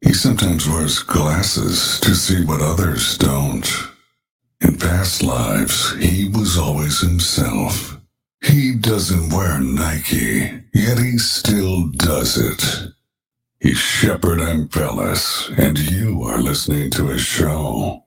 He sometimes wears glasses to see what others don't. In past lives, he was always himself. He doesn't wear Nike, yet he still does it. He's Shepard Ambellas, and you are listening to his show.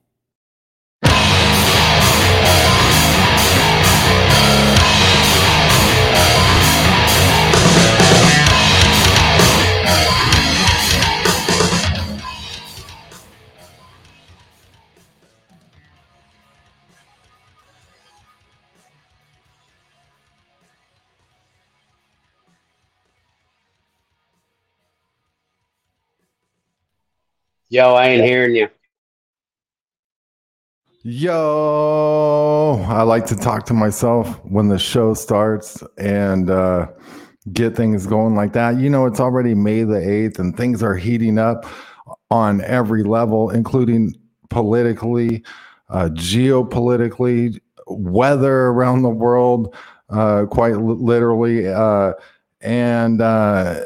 Yo, I ain't hearing you. Yo, I like to talk to myself when the show starts and uh, get things going like that. You know, it's already May the 8th and things are heating up on every level, including politically, uh, geopolitically, weather around the world, uh, quite literally. And uh,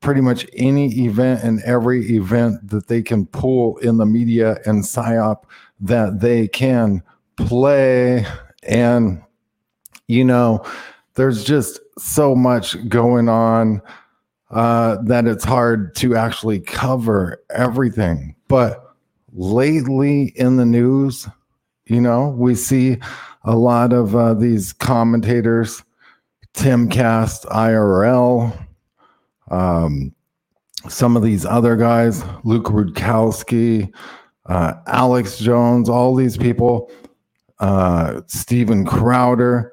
pretty much any event and every event that they can pull in the media and psyop that they can play. And, you know, there's just so much going on uh, that it's hard to actually cover everything. But lately in the news, you know, we see a lot of uh, these commentators Timcast IRL, um, some of these other guys, Luke Rudkowski, uh, Alex Jones, all these people, uh, Steven Crowder,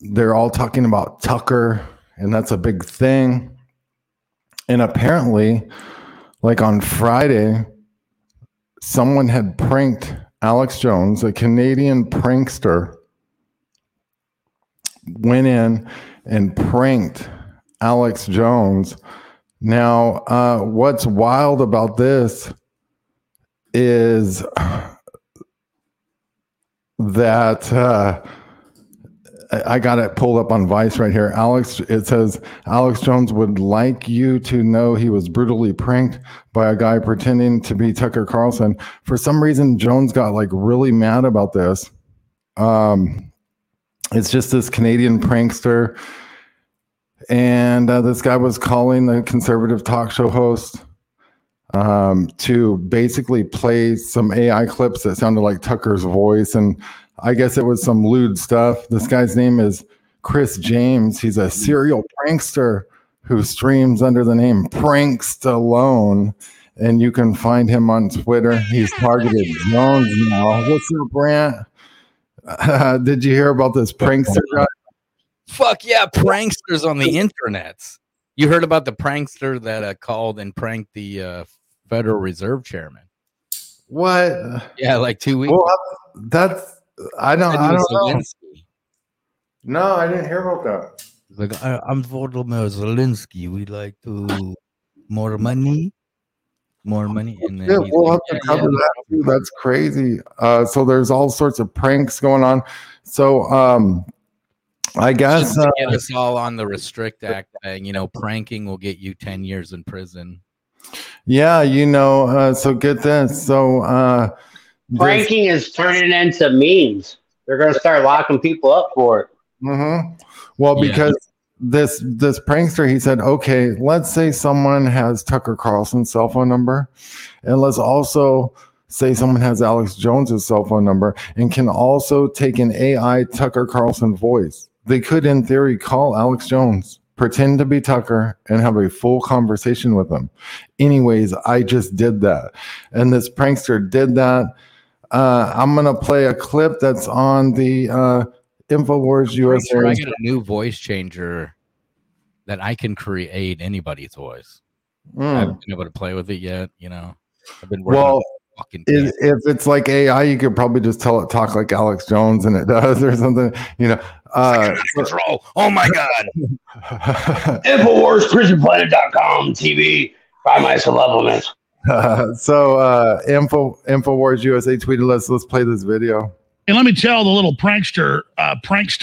they're all talking about Tucker, and that's a big thing. And apparently, like on Friday, someone had pranked Alex Jones, a Canadian prankster went in and pranked Alex Jones. Now, uh, what's wild about this is that uh, I got it pulled up on Vice right here. Alex, it says Alex Jones would like you to know he was brutally pranked by a guy pretending to be Tucker Carlson. For some reason, Jones got like really mad about this. Um, it's just this Canadian prankster. And uh, this guy was calling the conservative talk show host um, to basically play some AI clips that sounded like Tucker's voice. And I guess it was some lewd stuff. This guy's name is Chris James. He's a serial prankster who streams under the name Prankstallone. And you can find him on Twitter. He's targeted Jones now. What's up, Brant? Uh, did you hear about this prankster guy? Fuck yeah, pranksters on the internet. You heard about the prankster that uh, called and pranked the uh, Federal Reserve chairman? What? Yeah, like two weeks. Well, that's I don't. I don't know. No, I didn't hear about that. Like I, I'm Volodymyr Zelensky. We like to more money more money. And then yeah, we'll like, have to cover yeah. that too. That's crazy. Uh, so there's all sorts of pranks going on. So um, I guess uh, get us all on the Restrict Act thing. You know, pranking will get you ten years in prison. Yeah, you know. Uh, so get this. So uh, pranking this, is turning into memes. They're going to start locking people up for it. Mm-hmm. Well, because this this prankster he said okay let's say someone has tucker carlson's cell phone number and let's also say someone has alex jones's cell phone number and can also take an ai tucker carlson voice. They could in theory call alex jones pretend to be tucker and have a full conversation with him anyways i just did that. And this prankster did that. Uh, i'm gonna play a clip that's on the uh, Infowars USA. Sure I get a new voice changer that I can create anybody's voice. Mm. I haven't been able to play with it yet. You know, I've been working. Well, if, if it's like AI, you could probably just tell it talk like Alex Jones, and it does, or something. You know, uh, control. Oh my god! Infowarsprisonplanet.com TV. Buy my supplements. Uh, so uh, info Infowars USA tweeted us. Let's play this video. And let me tell the little prankster, uh,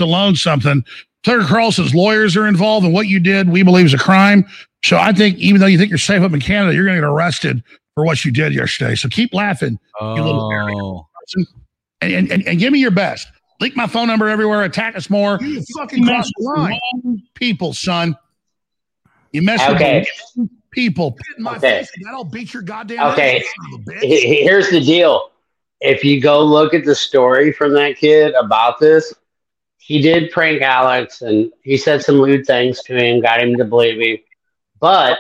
loan something. Tucker Carlson's lawyers are involved, and what you did, we believe, is a crime. So I think even though you think you're safe up in Canada, you're going to get arrested for what you did yesterday. So keep laughing, you little Oh, and, and, and give me your best. Leak my phone number everywhere. Attack us more. You You fucking mess the line. wrong people, son. You mess Okay. with the wrong people. Spit in my Okay. face, and that'll beat your goddamn Okay. ass, son bitch. He- he- Here's the deal. If you go look at the story from that kid about this, he did prank Alex and he said some lewd things to him, got him to believe him. But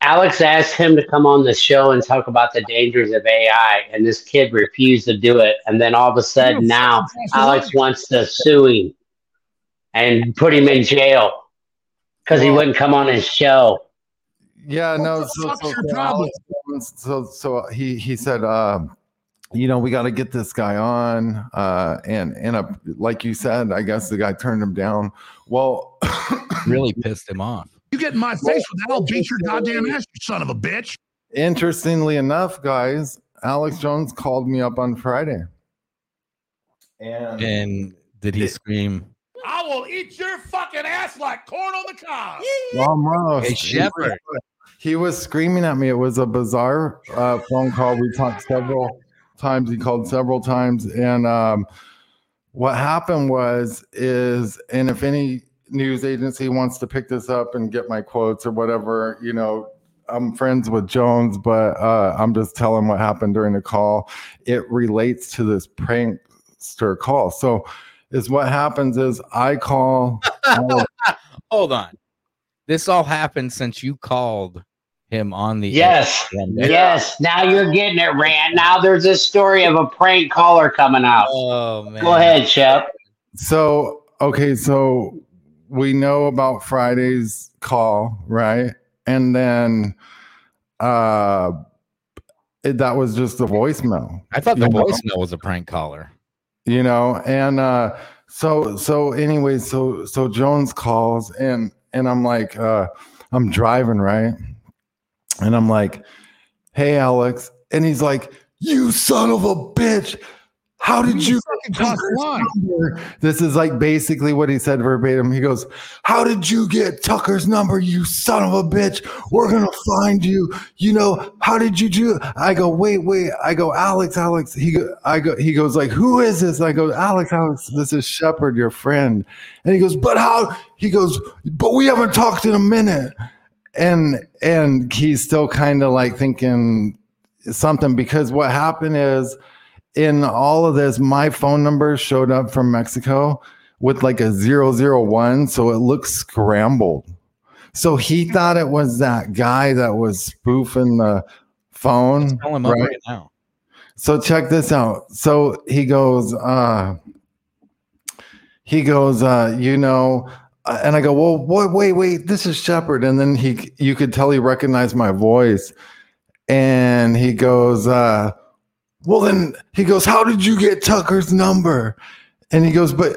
Alex asked him to come on the show and talk about the dangers of AI, and this kid refused to do it. And then all of a sudden, now Alex wants to sue him and put him in jail because he wouldn't come on his show. Yeah, no. So, so, so. Alex so, so he he said, um, you know, we got to get this guy on, uh, and and uh, like you said, I guess the guy turned him down. Well, really pissed him off. You get in my face with that, I'll beat your goddamn ass, you son of a bitch. interestingly enough, guys, Alex Jones called me up on Friday, and And did he scream? I will eat your fucking ass like corn on the cob. almost Hey, he was- He was screaming at me. It was a bizarre uh, phone call. We talked several times. He called several times, and um, what happened was is, and if any news agency wants to pick this up and get my quotes or whatever, you know, I'm friends with Jones, but uh, I'm just telling what happened during the call. It relates to this prankster call. So, is what happens is I call. Hold on. This all happened since you called him on the Yes. one- Yes. Now you're getting it, Rand. Now there's a story of a prank caller coming out. Oh man. Go ahead, Shep. So, okay, so we know about Friday's call, right? And then uh it, that was just the voicemail, I thought the You know? voicemail was a prank caller. you know? And uh so so anyway, so so Jones calls and and I'm like uh I'm driving, right? And I'm like, "Hey Alex." And he's like, "You son of a bitch. How did you fucking crossed the line? number. This is like basically what he said verbatim. He goes, How did you get Tucker's number, you son of a bitch? We're going to find you. You know, how did you do? I go, Wait, wait. I go, Alex, Alex. He go, I go, he goes, like, Who is this? I go, Alex, Alex, this is Shepard, your friend. And he goes, But how? He goes, But we haven't talked in a minute. And, and he's still kind of like thinking something because what happened is, in all of this, my phone number showed up from Mexico with like a 001, so it looks scrambled. So he thought it was that guy that was spoofing the phone. Call him up right? right now. So check this out. So he goes, uh, he goes, uh, you know, and I go, well, wait, wait, wait, this is Shepard. And then he, you could tell he recognized my voice. And he goes, uh, well, then he goes, how did you get Tucker's number? And he goes, but,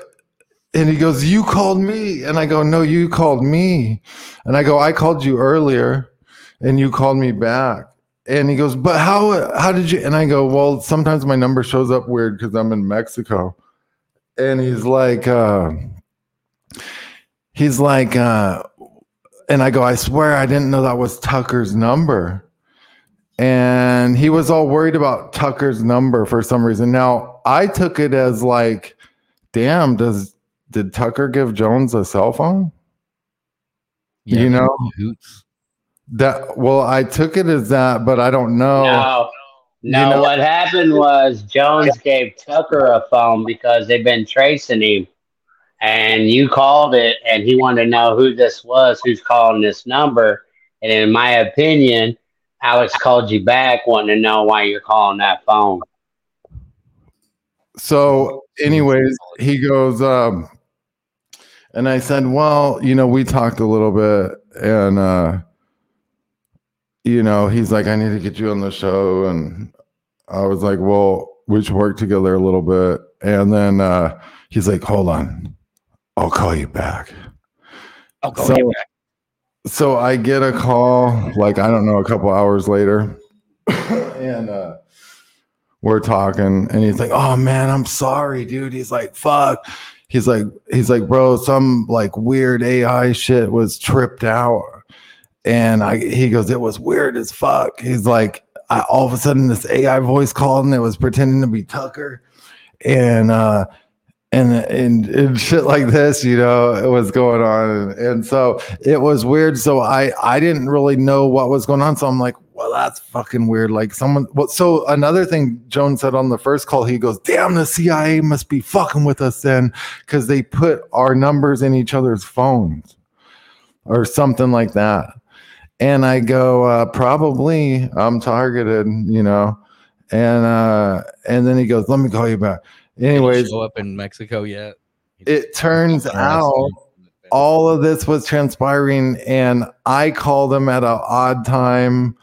and he goes, you called me. And I go, no, you called me. And I go, I called you earlier and you called me back. And he goes, but how, how did you? And I go, well, sometimes my number shows up weird because I'm in Mexico. And he's like, uh, he's like, uh, and I go, I swear I didn't know that was Tucker's number. And he was all worried about Tucker's number for some reason. Now I took it as like, damn, does did Tucker give Jones a cell phone? You know? Hoots. That well, I took it as that, but I don't know. No. No, You know- what happened was Jones gave Tucker a phone because they've been tracing him. And you called it, and he wanted to know who this was, who's calling this number. And in my opinion, Alex called you back wanting to know why you're calling that phone. So, anyways, he goes, um, and I said, Well, you know, we talked a little bit, and uh, you know, he's like, I need to get you on the show. And I was like, Well, we should work together a little bit. And then uh he's like, Hold on, I'll call you back. I'll call So- you back. So I get a call, like I don't know, a couple hours later, and uh, we're talking, and he's like, "Oh man, I'm sorry, dude." He's like, "Fuck," he's like he's like bro some like weird ai shit was tripped out and i he goes it was weird as fuck he's like I, all of a sudden this ai voice called and it was pretending to be tucker and uh and and, and shit like this you know it was going on. And, so it was weird. So i i didn't really know what was going on. So i'm like well that's fucking weird. Like someone well so another thing Jones said on the first call he goes damn the cia must be fucking with us then because they put our numbers in each other's phones or something like that. And i go uh, probably i'm targeted you know. And uh and then he goes let me call you back anyways show up in Mexico yet? it turns out all of this was transpiring and i called him at an odd time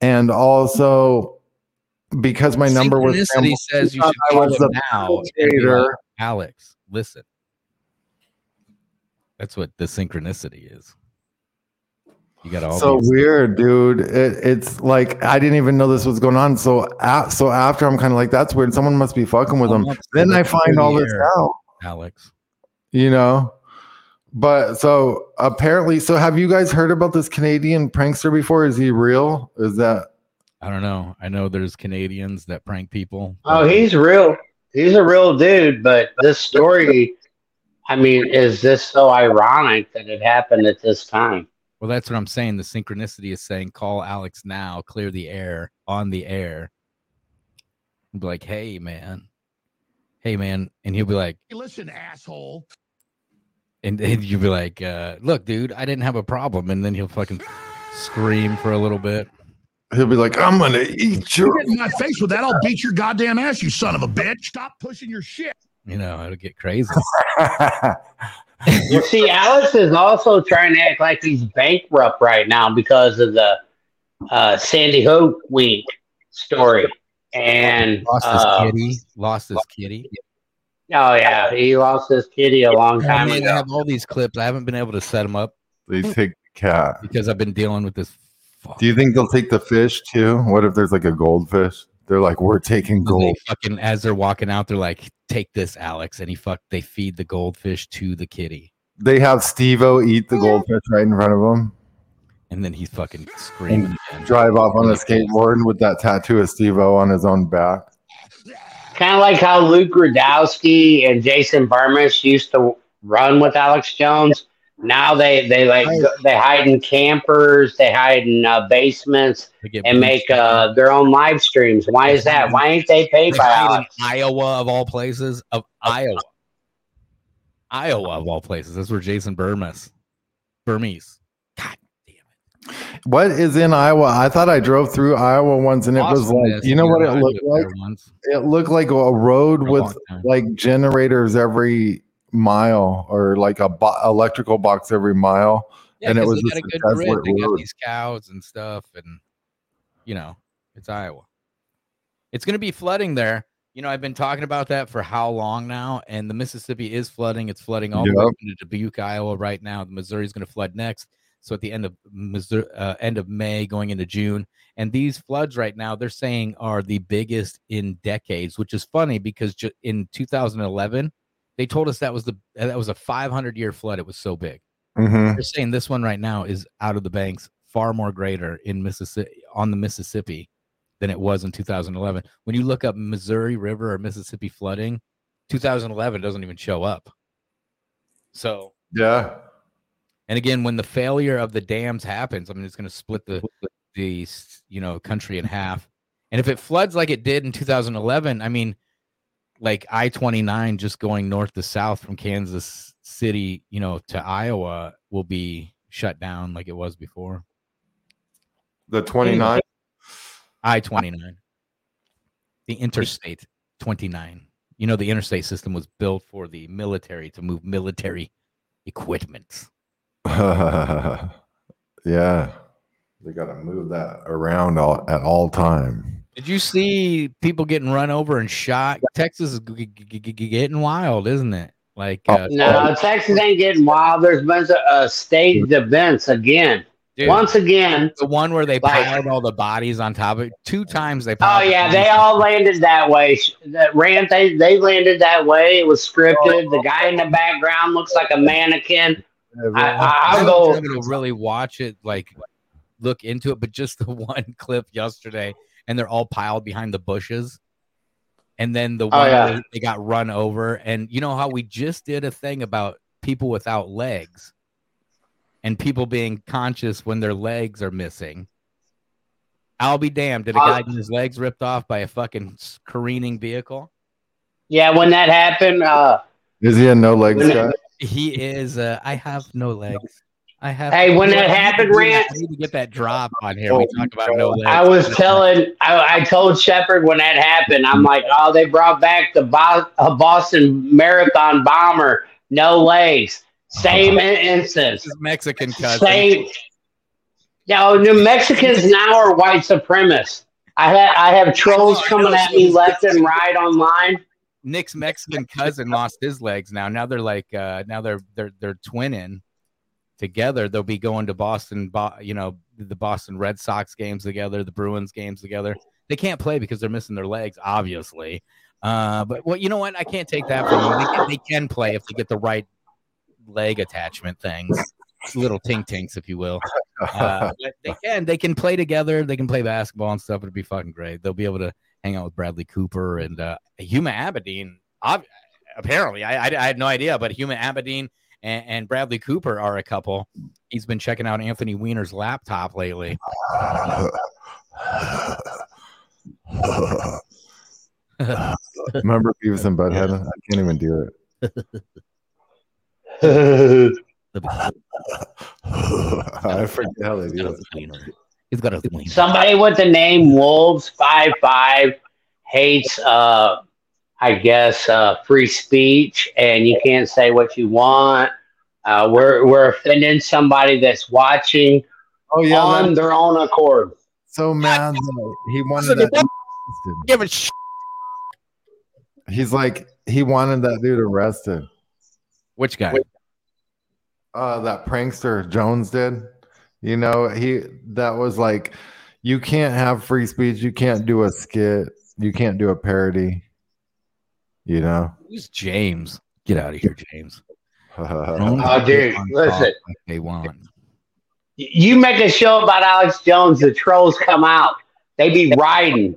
and also because my number was Synchronicity says you should I call was him now. and be facilitator. like, Alex, listen. That's what the synchronicity is. You got all so weird dude it, it's like i didn't even know this was going on so a- so after i'm kind of like that's weird someone must be fucking with them then i find all this out Alex. you know but so apparently so have you guys heard about this canadian prankster before is he real is that I don't know. I know there's Canadians that prank people. Oh, he's real. He's a real dude. But this story, I mean, is this so ironic that it happened at this time? Well, that's what I'm saying. The synchronicity is saying call Alex now, clear the air on the air. And be like, hey man, hey man, and he'll be like, Hey, listen, asshole. and, and you'll be like, uh, look, dude, I didn't have a problem, and then he'll fucking scream for a little bit. he'll be like i'm gonna eat You your get in my face with that, I'll beat your goddamn ass, you son of a bitch. Stop pushing your shit. You know, it'll get crazy. You see, Alex is also trying to act like he's bankrupt right now because of the uh, Sandy Hook week story. And Lost his uh, kitty. Lost his kitty. oh yeah, he lost his kitty a long I time mean, I ago. have all these clips. I haven't been able to set them up they take the cat because I've been dealing with this. Fuck. do you think they'll take the fish too what if there's like a goldfish they're like we're taking And they gold fucking as they're walking out, they're like, "Take this, Alex," and he fuck. They feed the goldfish to the kitty, they have steve-o eat the goldfish right in front of them and then he's fucking screaming. again. drive off on a skateboard with that tattoo of steve-o on his own back Kind of like how Luke Rudkowski and Jason Bermas used to run with Alex Jones. Now they they like they hide in campers, they hide in uh, basements, and make uh, their own live streams. Why is that? Why ain't they paid They by hide in Iowa of all places of Iowa. Iowa of all places. That's where Jason Burmese. Burmese. God damn it. What is in Iowa? I thought I drove through Iowa once and it was like, you know what it looked like? It looked like a road with like generators every mile or like a bo- electrical box every mile. Yeah, and it was they got a good grid. They got these cows and stuff, and you know, it's Iowa. It's going to be flooding there. You know, I've been talking about that for how long now, and the Mississippi is flooding. It's flooding all the way Yep. into Dubuque, Iowa, right now. The Missouri's going to flood next. So at the end of Missouri, uh, end of May, going into June, and these floods right now, they're saying are the biggest in decades, which is funny because ju- in 2011 they told us that was the that was a 500 year flood. It was so big. Mhm. They're saying this one right now is out of the banks, far more greater in Mississippi on the Mississippi than it was in 2011. When you look up Missouri River or Mississippi flooding, 2011 doesn't even show up. So, Yeah. and again, when the failure of the dams happens, I mean, it's going to split the the you know country in half. And if it floods like it did in 2011, I mean, like I 29 just going north to south from Kansas City, you know, to Iowa will be shut down like it was before. The 29. I 29, the interstate 29. You know, the interstate system was built for the military to move military equipment. yeah. They got to move that around all, at all time. Did you see people getting run over and shot? Texas is g- g- g- getting wild, isn't it? Like, uh, No, Texas ain't getting wild. There's been a, a staged events again. Dude, Once again, the one where they Like- piled all the bodies on top of it. Two times they oh yeah, the they all landed that way. That rant, they they landed that way. It was scripted. The guy in the background looks like a mannequin. I, I, I'll I'm go. trying to really watch it, like look into it, but just the one clip yesterday, and they're all piled behind the bushes. And then the Oh, one yeah. where they got run over, and you know how we just did a thing about people without legs, and people being conscious when their legs are missing. I'll be damned! Did a guy Uh, get his legs ripped off by a fucking careening vehicle? Yeah, when that happened, uh, Is he a no legs guy? He is. Uh, I have no legs. I have. Hey, when that happened, Rant- I need to get that drop on here. We Oh, talk about no legs. I was telling, I, I told Shepard when that happened, I'm like, oh, they brought back the Bo- Boston Marathon bomber, no legs. Same in- instance. Mexican cousin. Same. Yo, New Mexicans now are white supremacists. I have I have trolls coming at me left and right online. Nick's Mexican cousin lost his legs now. Now they're like uh now they're they're they're twinning together. They'll be going to Boston, Bo- you know, the Boston Red Sox games together, the Bruins games together. They can't play because they're missing their legs, obviously. Uh, but well, you know what? I can't take that from them. They can, they can play if they get the right leg attachment things, little tink tinks, if you will. Uh, they can they can play together. They can play basketball and stuff. It'd be fucking great. They'll be able to hang out with Bradley Cooper and uh, Huma Abedin. Ob- apparently, I, I I had no idea, but Huma Abedin and, and Bradley Cooper are a couple. He's been checking out Anthony Weiner's laptop lately. Remember Beavis and Butthead? I can't even do it. I forget how they do it. He's got a. Somebody with the name Wolves Five Five hates, uh, I guess, uh, free speech, and you can't say what you want. Uh, we're we're offending somebody that's watching Oh yeah, on their own accord. so mad. that He wanted Listen, that. dude. Give a sh- He's like he wanted that dude arrested. Which guy? Uh, that prankster Jones did. You know, he that was like, you can't have free speech. You can't do a skit. You can't do a parody. You know. Who's James? Get out of here, James. Oh, dude, listen. Like they want. You make a show about Alex Jones, the trolls come out. They be riding.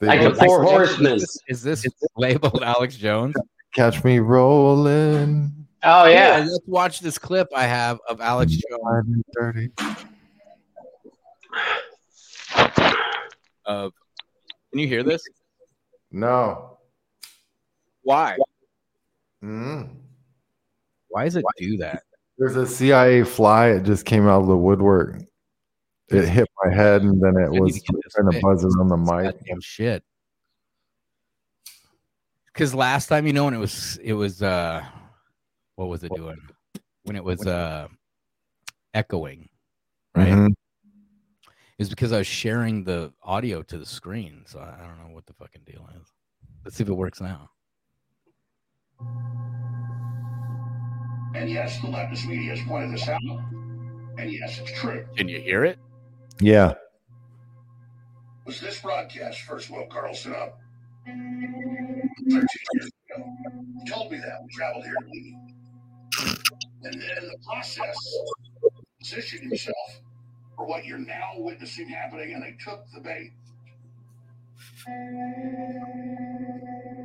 They Like go, the Four Horsemen. Is this, is this labeled Alex Jones? catch me rolling. Oh yeah. let's watch this clip I have of Alex Jones. Five Thirty. Of, can you hear this? No. Why? Mm. Why does it do that? There's a CIA fly. It just came out of the woodwork. It hit my head, and then it I was to get this kind of buzzing on the mic. Goddamn shit. Because last time, you know, when it was, it was, uh, what was it doing? When it was, uh, echoing, right? Mhm. It was because I was sharing the audio to the screen. So I I don't know what the fucking deal is. Let's see if it works now. And yes, the leftist media has pointed this out. And yes, it's true. Can you hear it? Yeah. Was this broadcast first woke Carlson up? 13 years ago. He told me that. We traveled here to meet. And then in the process, positioned himself for what you're now witnessing happening, and they took the bait.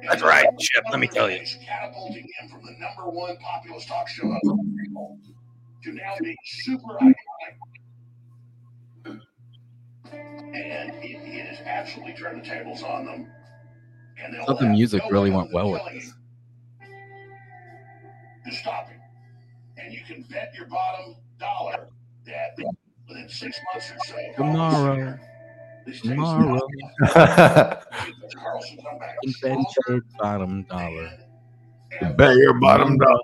That's right, Chip, let me tell you. Catapulting him from the number one populist talk show of to now being super iconic. And it, it has absolutely turned the tables on them. And they'll thought the music no really went well with telling this. you To stop him. And you can bet your bottom dollar that within six months or so, Tomorrow. These tapes Tomorrow. Carlson come back Invented bottom dollar. and- Bet your bottom dollar.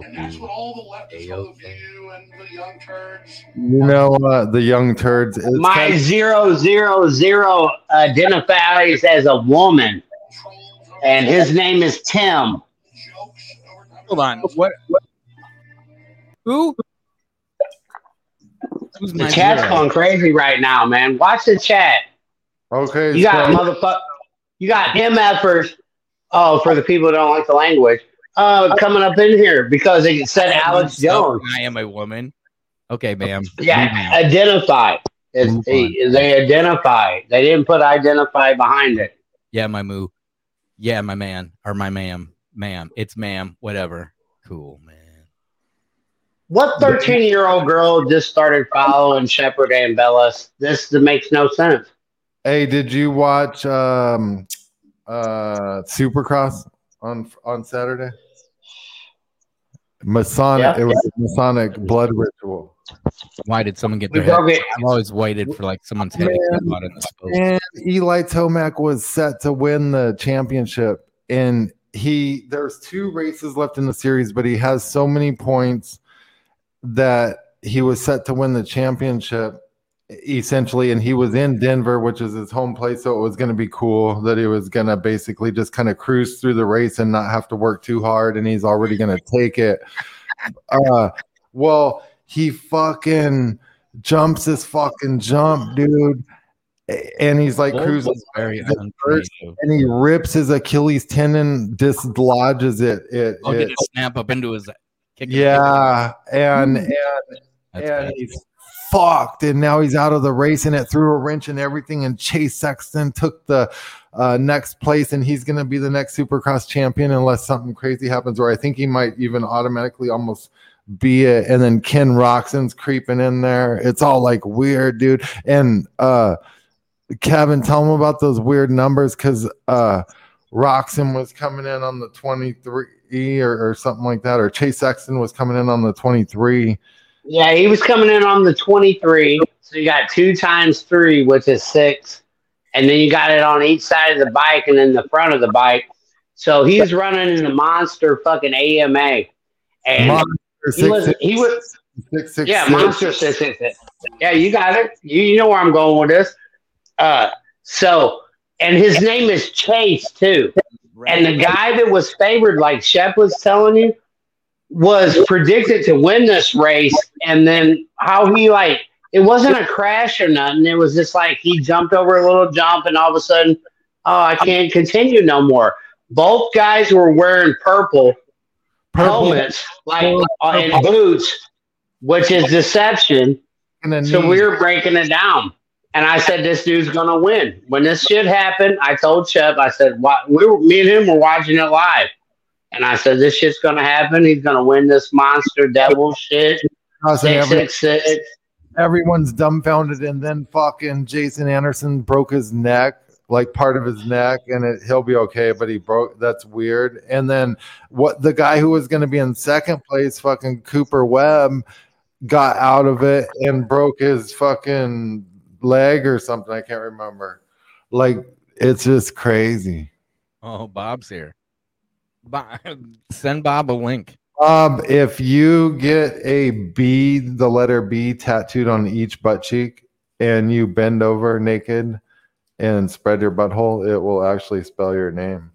And that's what all the leftists will A-okay. view and the young turds. You know what? The young turds. My kind of- zero zero zero identifies as a woman, and his name is Tim. Hold on. What? what? Who? Who's The chat's zero? going crazy right now, man. Watch the chat. Okay. You got so- motherfucker. You got MFers. Oh, for the people who don't like the language, uh, coming up in here because it said Alex Jones. I am a woman. Okay, ma'am. Yeah, identify. It's, Move on. they identify. They didn't put identify behind it. Yeah, my moo. Yeah, my man or my ma'am. Ma'am. It's ma'am. Whatever. Cool, man. What 13 year old girl just started following Shepard Ambellas? This makes no sense. Hey, did you watch um uh Supercross on on Saturday? Masonic Yeah. it was a Masonic blood ritual. Why did someone get We their head? broke. I've always waited for like someone's head to come out in this post. And Eli Tomac was set to win the championship. And he there's two races left in the series, but he has so many points that he was set to win the championship essentially and he was in Denver which is his home place so it was going to be cool that he was going to basically just kind of cruise through the race and not have to work too hard and he's already going to take it uh well he fucking jumps this fucking jump dude and he's like cruising and he rips his Achilles tendon, dislodges it. It, it it snap up into his kick? yeah, and and That's and bad. he's fucked, and now he's out of the race, and it threw a wrench and everything. And Chase Sexton took the uh, next place, and he's going to be the next Supercross champion unless something crazy happens, or I think he might even automatically almost be it. And then Ken Roczen's creeping in there. It's all like weird, dude. And uh, Kevin, tell him about those weird numbers because uh, Roxon was coming in on the 23 or, or something like that, or Chase Sexton was coming in on the 23. Yeah, he was coming in on the 23. So you got two times three, which is six. And then you got it on each side of the bike and then the front of the bike. So he's running in the monster fucking AMA. And Monster he was, he was, six, six, yeah, six. monster six, six, six. Yeah, you got it. You, you know where I'm going with this. Uh, so, and his name is Chase too. And the guy that was favored, like Shep was telling you, was predicted to win this race. And then how he like it wasn't a crash or nothing. It was just like he jumped over a little jump, and all of a sudden, oh, I can't continue no more. Both guys were wearing purple, Purple. helmets, like uh, and boots, which is deception. And then So knee. we were breaking it down. And I said, this dude's going to win. When this shit happened, I told Shep, I said, what? We were, me and him were watching it live. And I said, this shit's going to happen. He's going to win this monster devil shit. Six, every- six, six. everyone's dumbfounded, and then fucking Jason Anderson broke his neck, like part of his neck, and it, he'll be okay. But he broke. That's weird. And then what? The guy who was going to be in second place, fucking Cooper Webb, got out of it and broke his fucking leg or something. I can't remember. Like it's just crazy. Oh, Bob's here. Bob, send Bob a link. Um, if you get a B, the letter B tattooed on each butt cheek, and you bend over naked and spread your butthole, it will actually spell your name.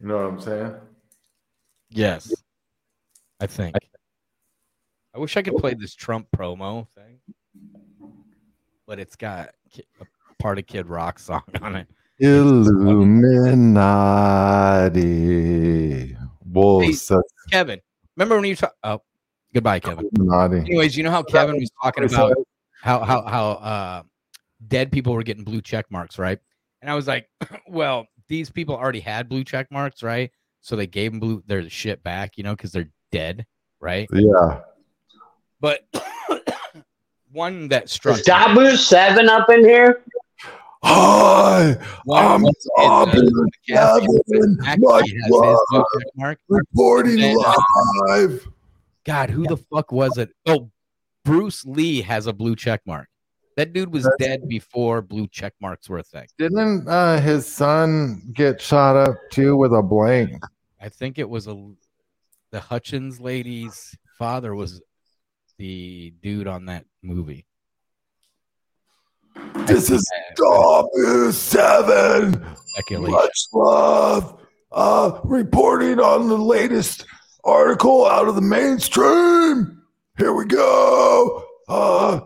You know what I'm saying? Yes, I think. I wish I could play this Trump promo thing, but it's got a part of Kid Rock song on it. Illuminati. Wolves. That's Kevin, remember when you talk? Oh, goodbye, Kevin. Illuminati. Anyways, you know how Kevin was talking about how how how uh dead people were getting blue check marks, right? And I was like, well, these people already had blue check marks, right? So they gave them blue their shit back, you know, because they're dead, right? Yeah. But one that struck Is Dabu 7 up in here? Hi, one I'm was in, uh, Dabu Seven, my has his blue God. mark. reporting Then, uh, live. God, who the fuck was it? Oh, Bruce Lee has a blue check mark. That dude was dead before blue check marks were a thing. Didn't uh, his son get shot up too with a blank? I think it was a the Hutchins lady's father was the dude on that movie. This is W seven. speculation. Much love. Uh, reporting on the latest article out of the mainstream. Here we go. Uh,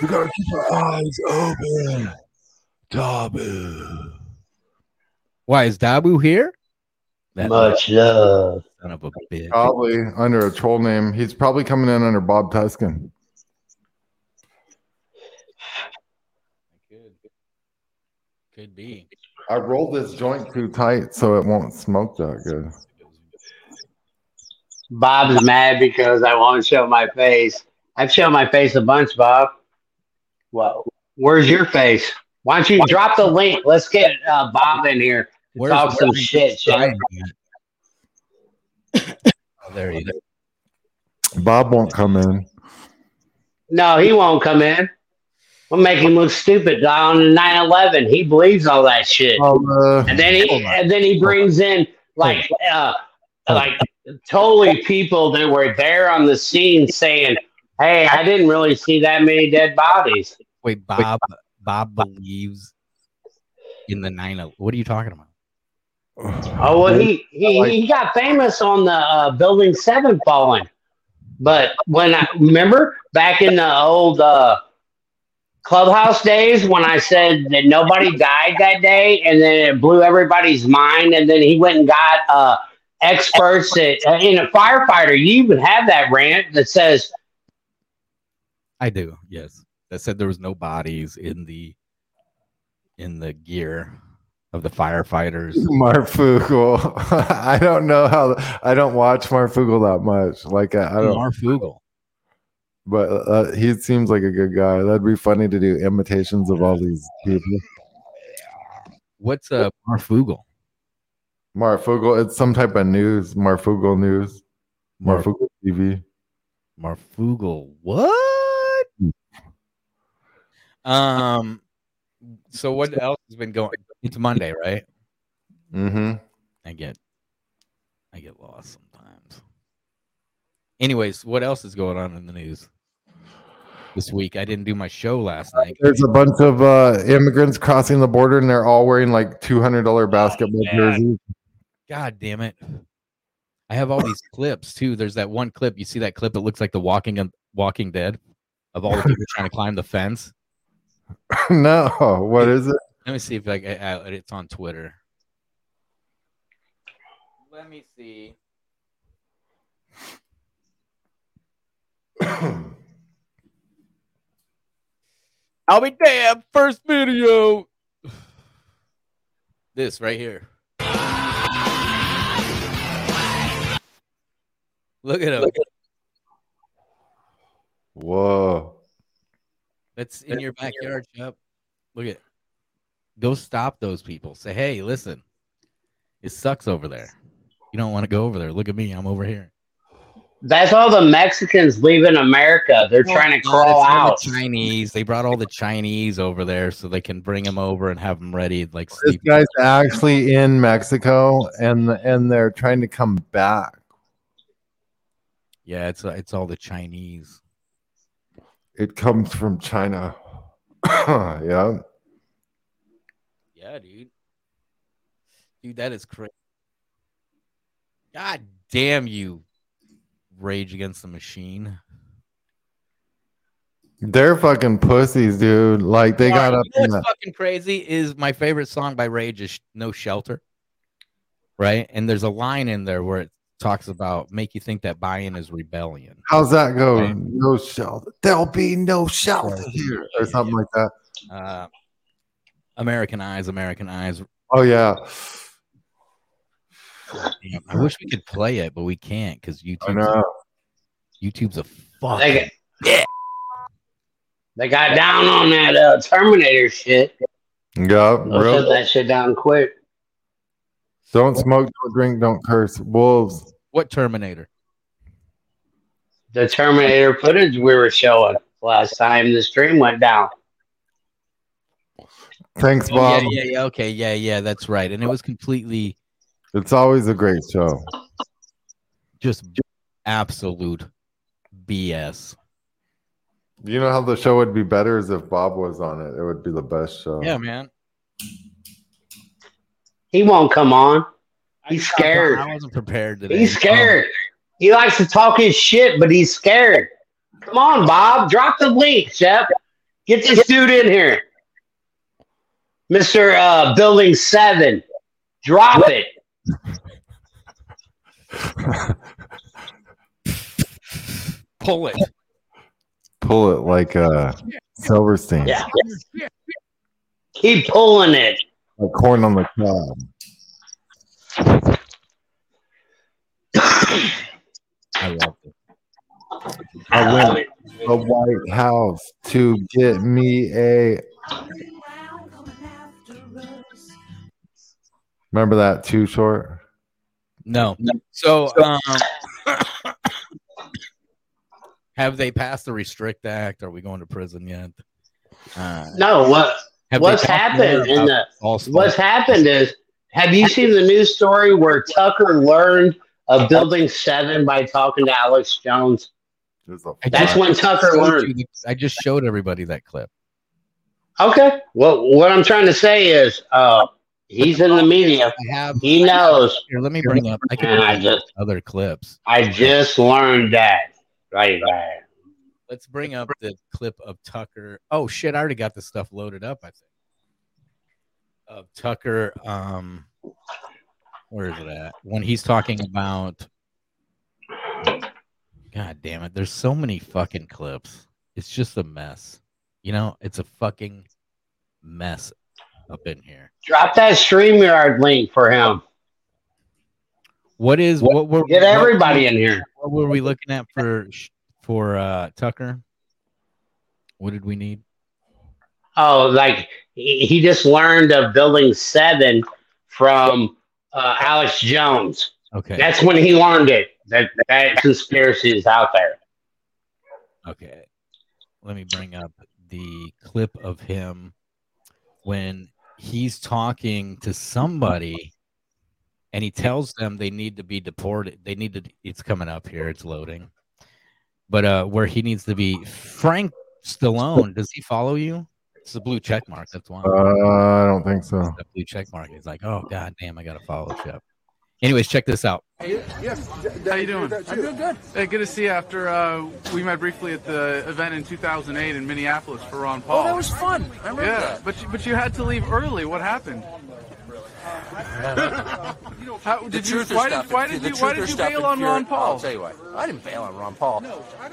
we gotta keep our eyes open. Dabu. Why is Dabu here? That Much love. Son of a bitch. Probably under a troll name. He's probably coming in under Bob Tuskin. Could, could be. I rolled this joint too tight so it won't smoke that good. Bob's mad because I won't show my face. I've shown my face a bunch, Bob. Well, where's your face? Why don't you drop the link? Let's get uh, Bob in here to Where's- talk some shit. shit. Oh, there he is. Bob won't come in. No, he won't come in. We'll make him look stupid on 9-11. He believes all that shit. Oh, uh, And then he and then he brings in like uh like totally people that were there on the scene saying, Hey, I didn't really see that many dead bodies. Wait, Bob. Bob believes in the nine. el- What are you talking about? Oh well he he, he got famous on the uh, building seven falling. But when I remember back in the old uh clubhouse days when I said that nobody died that day and then it blew everybody's mind and then he went and got uh experts that uh, in a firefighter you even have that rant that says I do. Yes, that said there was no bodies in the in the gear of the firefighters. Marfoogle. I don't know how. I don't watch Marfoogle that much. Like I, I don't. Marfoogle. But uh, he seems like a good guy. That'd be funny to do imitations of all these people. What's a Marfoogle? Marfoogle. It's some type of news. Marfoogle news. Marfoogle TV. Marfoogle. What? Um. So what else has been going? It's Monday, right? Mm-hmm. I get, I get lost sometimes. Anyways, what else is going on in the news this week? I didn't do my show last night. There's a bunch of uh, immigrants crossing the border, and they're all wearing like two hundred dollar basketball man. jerseys. God damn it! I have all these clips too. There's that one clip. You see that clip? It looks like the Walking Walking Dead of all the people trying to climb the fence. no, what is it? Let me see if I, I, I it's on Twitter. Let me see. I'll be damned. First video. This right here. Look at him. Whoa. That's in your backyard, Chuck. Look at. Go stop those people. Say, hey, listen, it sucks over there. You don't want to go over there. Look at me. I'm over here. that's all the Mexicans leaving America. They're oh trying to No, crawl it's out. The Chinese. They brought all the Chinese over there so they can bring them over and have them ready. Like This sleep. guy's actually in Mexico, and and they're trying to come back. Yeah, it's it's all the Chinese. It comes from China. yeah. Yeah, dude. Dude, that is crazy. God damn you, Rage Against the Machine. They're fucking pussies, dude. Like they got Alright, up you know what's that. fucking crazy is my favorite song by Rage is No Shelter. Right? And there's a line in there where it talks about make you think that buying is rebellion. How's that go? Right. No shelter. There'll be no shelter here, or something like that. Uh American Eyes, American Eyes. Oh yeah. Damn, I wish we could play it, but we can't because I YouTube know. YouTube's a fuck. They got, they got down on that uh, Terminator shit. Yeah. They'll shut that shit down quick. Don't smoke, don't drink, don't curse. Wolves. What Terminator? The Terminator footage we were showing last time the stream went down. Thanks, Oh, Bob. yeah, yeah, yeah. Okay, yeah, yeah, that's right. And it was completely It's always a great show. just absolute BS. You know how the show would be better is if Bob was on it. It would be the best show. Yeah, man. He won't come on. He's I- scared. I wasn't prepared today. He's scared. He likes to talk his shit, but he's scared. Come on, Bob. Drop the link, Shep. Get this dude in here. Mr. Uh, Building 7. Drop it. Pull it. Pull it like uh, Silverstein, Yeah. Keep pulling it. like corn on the cob. I love it. I went to the White House to get me a. Remember that too short? No. So, um, have they passed the Restrict Act? Are we going to prison yet? Uh, No, what have what's happened in about the false what's happened is have you seen the news story where Tucker learned of building seven by talking to Alex Jones? There's a I That's when Tucker learned. you I just showed everybody that clip. Okay. Well what I'm trying to say is uh he's in the media. I have. He knows. Here, let me bring up. I can And I just other clips. I just learned that. Right right. Let's bring up the clip of Tucker. Oh shit! I already got the stuff loaded up. I think of Tucker. Um, where is it at? When he's talking about. God damn it! There's so many fucking clips. It's just a mess. You know, it's a fucking mess up in here. Drop that StreamYard link for him. What is what were Get what- everybody in here. What were we looking at for for uh Tucker? What did we need? Oh, like he, he just learned of building seven from uh, Alex Jones. Okay. That's when he learned it. That that conspiracy is out there. Okay. Let me bring up the clip of him when he's talking to somebody and he tells them they need to be deported. They need to it's coming up here, it's loading. But uh where he needs to be Frank Stallone, does he follow you? It's a blue check mark, that's why. Uh, I don't think so. That blue check mark. He's like, oh god damn, I gotta follow Shep. Anyways, check this out. Yes. How you doing? I'm doing good. Hey, good to see you after uh, we met briefly at the event in 2008 in Minneapolis for Ron Paul. Oh, that was fun. I remember yeah, that. but you, but you had to leave early. What happened? How, did you? Why stuff. did why did you why did you bail on Ron Paul? I'll tell you what. I didn't bail on Ron Paul.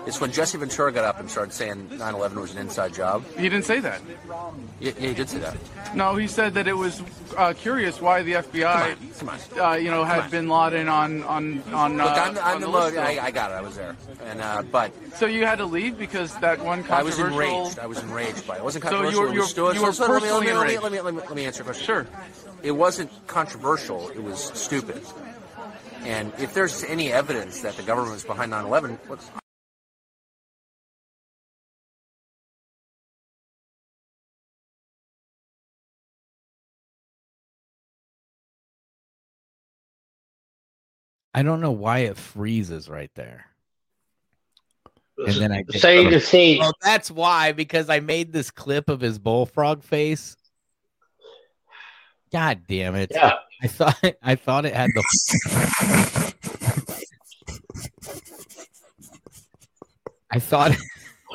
It's when Jesse Ventura got up and started saying 9/11 was an inside job. He didn't say that. Yeah, yeah, he did say that. No, he said that it was uh, curious why the FBI, Come on. uh, you know, had Bin Laden on on on. Uh, Look, I'm, I'm on the the look, list. I, I got it. I was there, and uh, but so you had to leave because that one controversial. I was enraged. I was enraged by it. It wasn't controversial. So you were- you were- you were So let let me- personally let me, let me, let me, let me answer your question. Sure. It wasn't controversial. It was stupid. And if there's any evidence that the government was behind 9/11, what's I don't know why it freezes right there. And then I get- So you can see. Oh, that's why because I made this clip of his bullfrog face. God damn it! Yeah. I thought I thought it had the. I thought it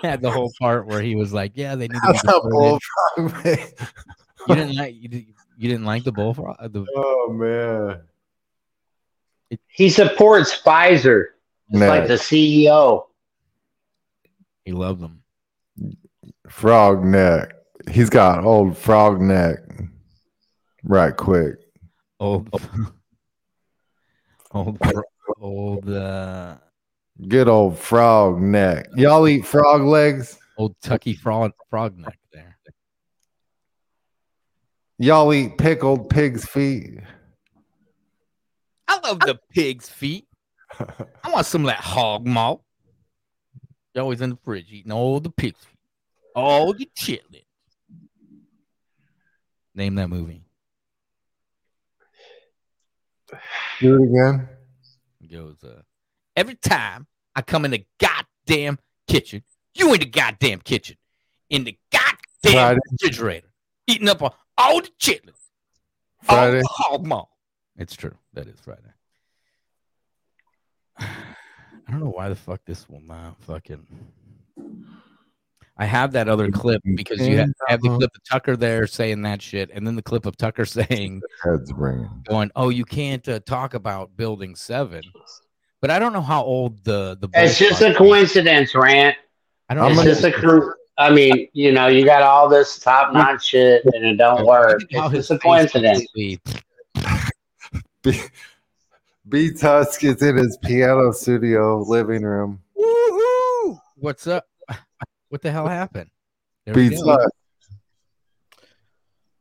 had the whole part where he was like, "Yeah, they need to be deported." You didn't like you, did, you didn't like the bullfrog. The, oh man. He supports Pfizer. It's like the CEO. he loved them. frog neck. He's got old frog neck. Right quick. Old, old, old, uh, Good old frog neck. Y'all eat frog legs? old Tucky frog frog neck there. Y'all eat pickled pig's feet? I love the pig's feet. I want some of that hog malt. You're always in the fridge eating all the pig's feet, all the chitlins. Name that movie. Do it again. Goes, uh, every time I come in the goddamn kitchen, you in the goddamn kitchen, in the goddamn Friday. refrigerator, eating up all, all the chitlins, all Friday. the hog. It's true. That is Friday. I don't know why the fuck this will not fucking. I have that other clip because you have, have the clip of Tucker there saying that shit, and then the clip of Tucker saying, Heads ringing. "Going, oh, you can't uh, talk about Building 7. But I don't know how old the the. It's just a was. coincidence, Rant. I don't. gonna- just a. co- I mean, you know, you got all this top notch shit and it don't work. How It's his just a coincidence. completely- B, B Tusk is in his piano studio living room. Woo-hoo! What's up? What the hell happened? There we B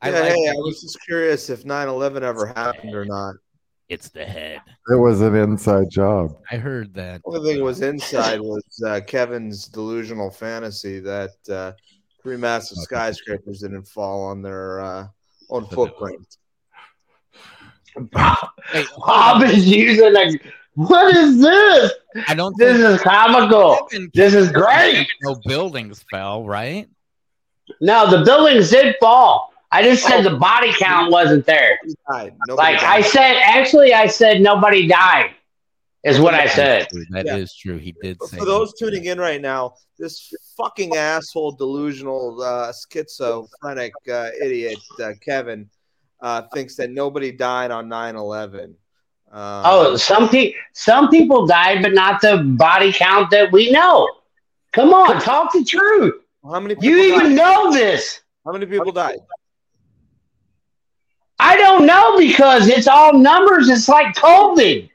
I yeah, like hey, I was just curious if 9/11 ever happened or not. It's the head. It was an inside job. I heard that. The Only thing that was inside was uh, Kevin's delusional fantasy that uh, three massive skyscrapers didn't fall on their uh, own footprint. Hey, Bob is using a. What is this? I don't This is comical. This is great. no buildings fell, right? No, the buildings did fall. I just said the body count wasn't there. Nobody died. Nobody Like I said, actually, I said nobody died. Is what I said. That is Yeah. true. He did But say. for those tuning in right now, this fucking asshole, delusional, uh, schizophrenic uh, idiot, uh, Kevin, uh, thinks that nobody died on 9 11. Uh, Oh, some people, some people died, but not the body count that we know. Come on, talk the truth. how many people You even died? know this. How many people died? I don't know because it's all numbers. It's like COVID.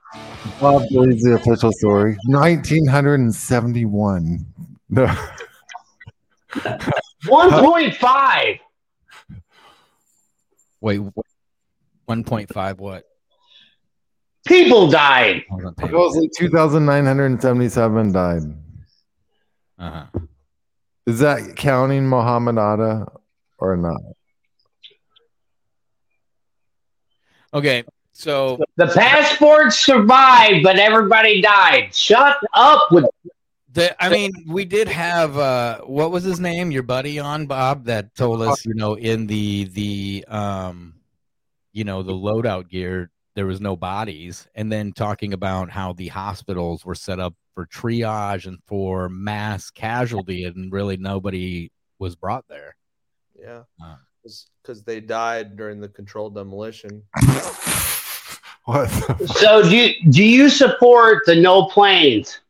Bob believes the official story. 1971. No. 1.5. Wait, one point five. What? People died. Supposedly 2,977 died. Uh-huh. Is that counting Muhammad Atta or not? Okay, so The passports survived, but everybody died. Shut up with the I mean, we did have uh what was his name? Your buddy on Bob that told us, you know, in the the um you know, the loadout gear there was no bodies and then talking about how the hospitals were set up for triage and for mass casualty and really nobody was brought there. Yeah. Uh. Because they died during the controlled demolition. What? the- So do you, do you support the no planes,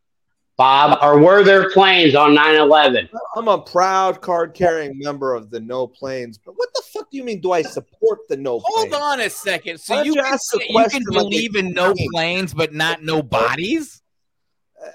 Bob, or were there planes on 9/11? I'm a proud card carrying member of the No Planes. But what the fuck do you mean? Do I support the No Hold Planes? on a second. So you you can, ask the say- you can believe in no funny? planes but not no bodies? Uh,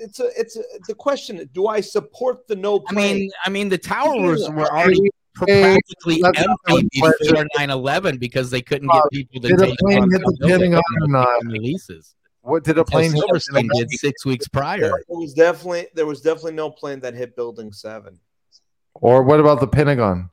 It's a, it's a, the question. Do I support the No I mean, I mean, the towers were already Hey, practically let's empty before 9/11 because they couldn't get people to did a take plane on hit the building Pentagon and or not? releases. What did a plane Plane hit? Silverstein did six weeks prior. there was definitely there was definitely no plane that hit Building Seven. Or what about the Pentagon?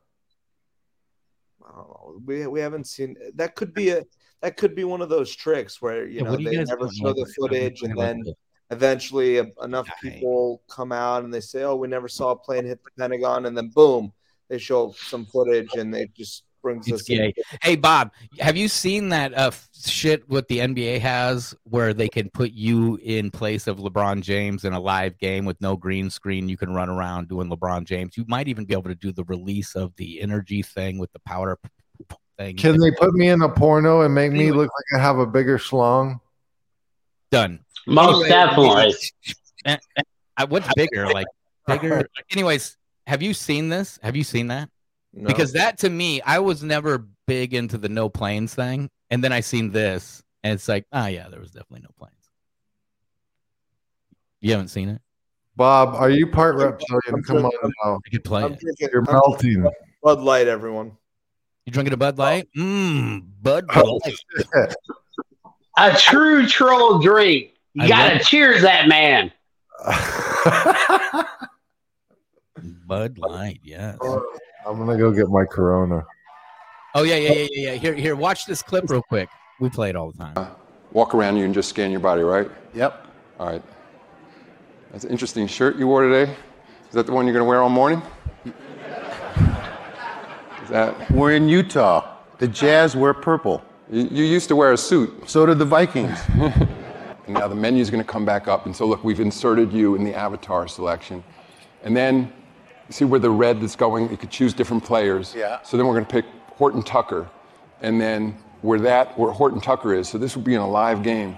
I don't know. We we haven't seen that. Could be a that could be one of those tricks where you Yeah, know you they never show the footage and then eventually a, enough Dying. people come out and they say, "Oh, we never saw a plane hit the Pentagon," and then boom, they show some footage and they just brings It's us. in- gay. Hey Bob, have you seen that uh, shit what the NBA has where they can put you in place of LeBron James in a live game with no green screen? You can run around doing LeBron James. You might even be able to do the release of the energy thing with the powder p- p- thing. Can they put me in a porno and make me look like I have a bigger schlong? done? Most Anyway, definitely. Eh, eh, what's bigger? Like bigger. Anyways, have you seen this? Have you seen that? No. Because that to me, I was never big into the no planes thing, and then I seen this, and it's like, oh yeah, there was definitely no planes. You haven't seen it? Bob, are you part reptilian? Come on now. I could play I'm it. drinking, You're I'm melting. drinking Bud Light, everyone. You drinking a Bud Light? Oh. Mmm, Bud Oh, Light. A true troll drink. You I gotta love- cheers that man. Bud Light. Yes. I'm gonna go get my Corona. Oh yeah, yeah, yeah, yeah, yeah. Here, here. Watch this clip real quick. We play it all the time. Uh, walk around you and just scan your body, right? Yep. All right. That's an interesting shirt you wore today. Is that the one you're going to wear all morning? Is that We're in Utah. The Jazz wear purple. you, you used to wear a suit? So did the Vikings. And now the menu's going to come back up. And so, look, we've inserted you in the avatar selection. And then, see where the red that's going? You could choose different players. Yeah. So then we're going to pick Horton Tucker. And then where that, where Horton Tucker is, so this will be in a live game,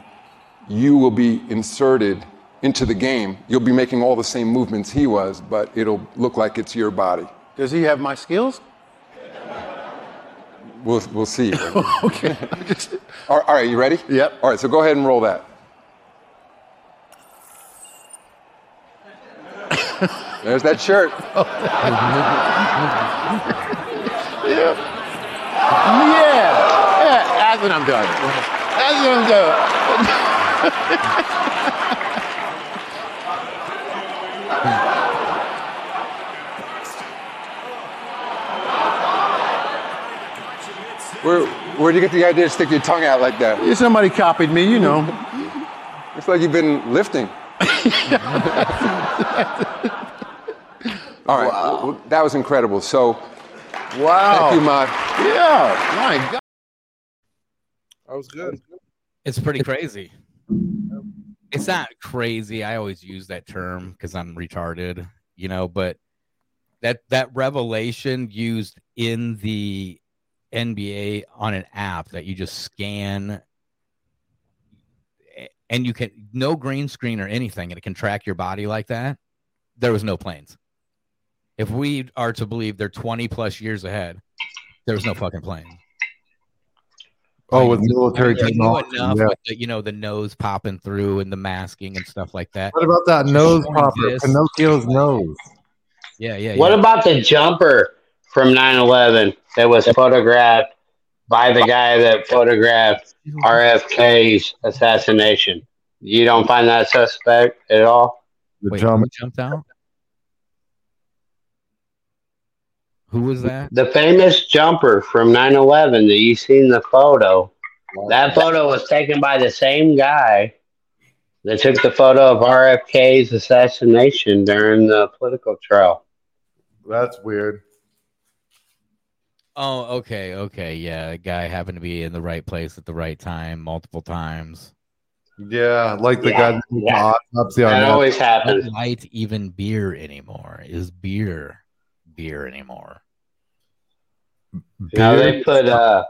you will be inserted into the game. You'll be making all the same movements he was, but it'll look like it's your body. Does he have my skills? We'll, we'll see. okay. all all right, you ready? Yep. All right, so go ahead and roll that. There's that shirt. Yeah. Yeah. Yeah. That's what I'm doing. That's what I'm Where, where'd you get the idea to stick your tongue out like that? doing. Somebody copied me, you know. It's like you've been lifting. All right, well, that was incredible. So, Wow. thank you, Mott. Yeah. My God. That was good. It's pretty crazy. It's not crazy. I always use that term because I'm retarded, you know, but that that revelation used in the NBA on an app that you just scan and you can no green screen or anything and it can track your body like that. There was no planes. If we are to believe they're 20 plus years ahead, there was no fucking plane. Oh, with military technology. enough yeah. with the, you know the nose popping through and the masking and stuff like that. What about that To nose show popper? this- Pinocchio's nose. Yeah, yeah. What yeah. about the jumper from 9 11 that was photographed by the guy that photographed RFK's assassination? You don't find that suspect at all? The Wait, jump. jumped out? Who was that? The famous jumper from 9 11 that you seen the photo, that photo was taken by the same guy that took the photo of RFK's assassination during the political trial. That's weird. Oh, okay, okay, yeah. The guy happened to be in the right place at the right time multiple times. Yeah, like the Yeah, guy that yeah. autopsy on That that. always Not happens. light even beer anymore. Is beer beer anymore? Now they put uh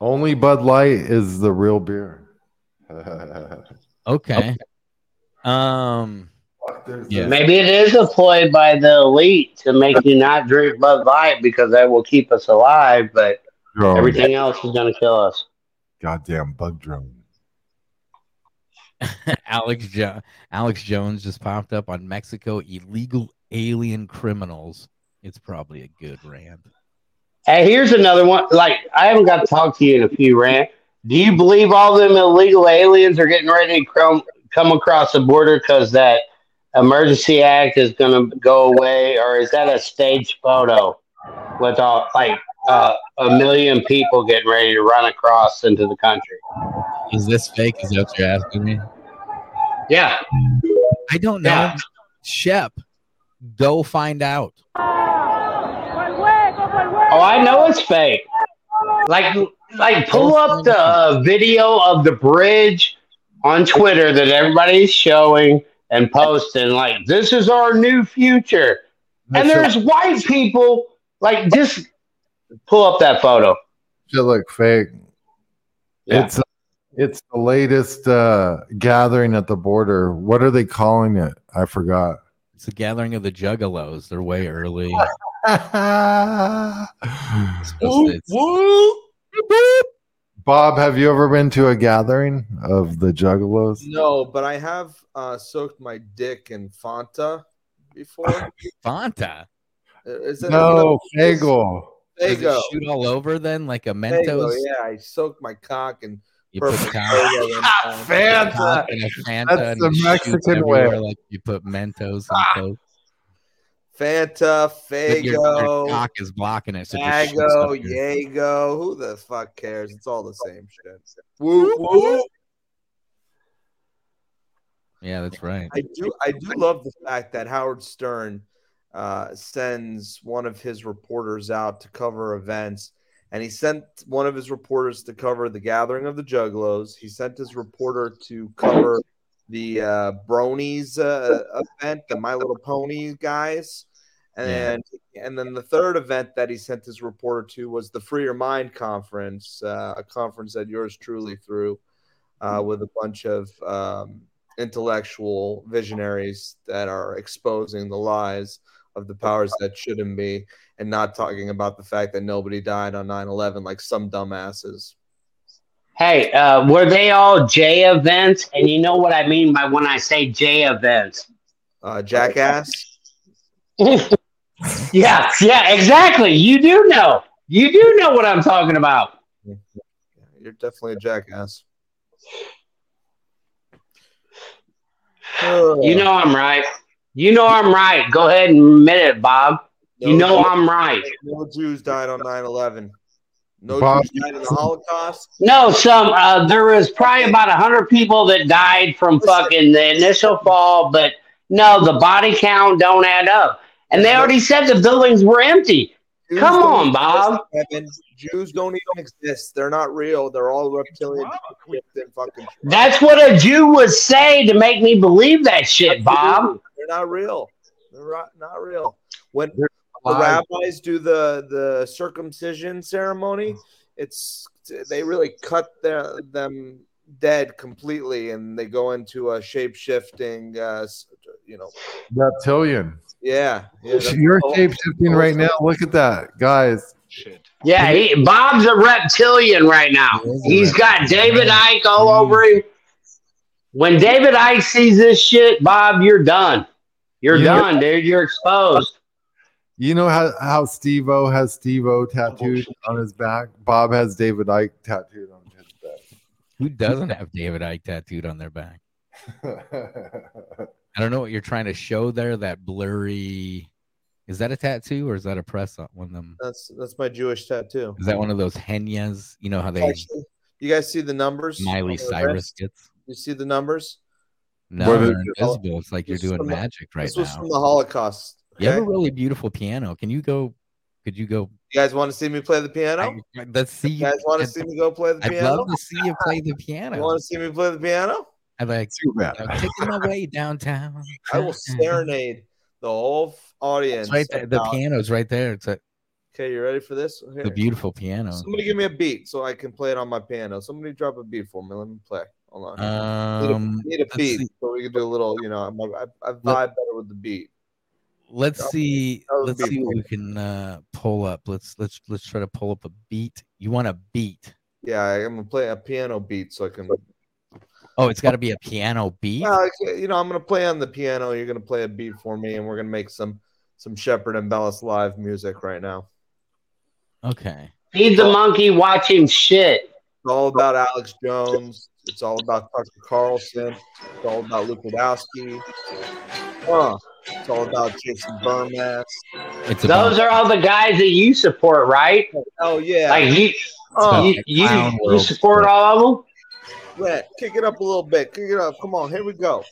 Only Bud Light is the real beer. Okay. Um Yeah. maybe it is a ploy by the elite to make you not drink Bud Light because that will keep us alive, but Drone. everything else is gonna kill us. Goddamn bug drone. Alex jo- Alex Jones just popped up on Mexico illegal alien criminals. It's probably a good rant. Hey, here's another one. Like I haven't got to talk to you in a few rant. Do you believe all them illegal aliens are getting ready to come come across the border because that emergency act is going to go away, or is that a staged photo with all like uh, a million people getting ready to run across into the country? Is this fake? Is that what you're asking me? Yeah, I don't know. Yeah. Shep, go find out. Oh, I know it's fake. Like, like pull up the uh, video of the bridge on Twitter that everybody's showing and posting. Like, this is our new future. And there's white people. Like, just pull up that photo. Shit look fake. Yeah. It's it's the latest uh gathering at the border. What are they calling it? I forgot. It's a gathering of the juggalos. They're way early. It's- it's- Bob, have you ever been to a gathering of the Juggalos? No, but I have uh, soaked my dick in Fanta before. Fanta. Is that No, Fagel. Does it Fago. shoot all over then, like a Fago, Mentos? yeah, I soaked my cock and You put perfect cock- Fago in Fanta. cock in a Fanta That's and the it Mexican way. everywhere, Like you put Mentos and Coke. Fanta, But your, your Fago, cock is blocking it. So it just shoots Fago, up your- Yago. Who the fuck cares? It's all the same shit. Woo, woo. Yeah, that's right. I do I do love the fact that Howard Stern uh, sends one of his reporters out to cover events, and he sent one of his reporters to cover the gathering of the Juggalos. He sent his reporter to cover the uh, Bronies uh, event, the My Little Pony guys. And and then the third event that he sent his reporter to was the Free Your Mind conference, uh, a conference that yours truly threw uh, with a bunch of um, intellectual visionaries that are exposing the lies of the powers that shouldn't be and not talking about the fact that nobody died on 9-11 like some dumbasses Hey, uh, were they all J events? And you know what I mean by when I say J events? uh, jackass Yeah, yeah, exactly. You do know. You do know what I'm talking about. you're definitely a jackass You know I'm right. You know I'm right. Go ahead and admit it, Bob. You know I'm right. no jews died on 9-11 no Bob- jews died in the holocaust No, some uh, there was probably about a hundred people that died from fucking the initial fall, but no, the body count don't add up. And they already said the buildings were empty. Jews Come on, Bob. Kevin. Jews don't even exist. They're not real. They're all reptilian and fucking. That's what a Jew would say to make me believe that shit, Bob. They're not real. They're not, not real. When the rabbis do the the circumcision ceremony, it's they really cut their, them dead completely, and they go into a shape shifting. Uh, you know, Reptilian. yeah. yeah You're the shape shifting right now. Look at that, guys. Shit. Yeah, he, Bob's a reptilian right now. He's got David Icke all over him. When David Icke sees this shit, Bob, you're done. You're Yeah. done, dude. You're exposed. You know how how Steve O has Steve O tattooed on his back. Bob has David Icke tattooed on his back. Who doesn't have David Icke tattooed on their back? back. I don't know what you're trying to show there. That blurry. Is that a tattoo or is that a press on one of them? That's that's my Jewish tattoo. Is that one of those henyas? You know how they Actually, you guys see the numbers? Miley Cyrus gets? You see the numbers? No, they- they're invisible. It's like you're doing from the- magic right this was now. from the Holocaust. You have a really beautiful piano. Can you go? Could you go? You guys want to see me play the piano? I, let's see. You guys want to see me go play the piano? I'd love to see you play the piano. You want to see me play the piano? I like Too bad. you know, taking my way downtown. I will serenade the whole audience. It's right there. The about- piano's right there. It's a, Okay, you ready for this? Here. the beautiful piano. Somebody give me a beat so I can play it on my piano. Somebody drop a beat for me. Let me play. Hold on. Need a- Um, need a, beat see. so we can do a little. You know, I'm, I, I vibe better with the beat. Let's see. Let's see what we can uh, pull up. Let's let's let's try to pull up a beat. You want a beat? Yeah, I'm gonna play a piano beat so I can. Oh, it's got to be a piano beat. Well, you know, I'm gonna play on the piano. You're gonna play a beat for me, and we're gonna make some some Shepard Ambellas live music right now. Okay. Feed the monkey, watching shit. It's all about Alex Jones. It's all about Tucker Carlson. It's all about Luke Rudkowski. Huh. It's all about Jason Bermas. It's Those are all the guys that you support, right? Oh yeah. Like you, Oh, you, you, you World support all of them. Brett, kick it up a little bit. Kick it up. Come on. Here we go.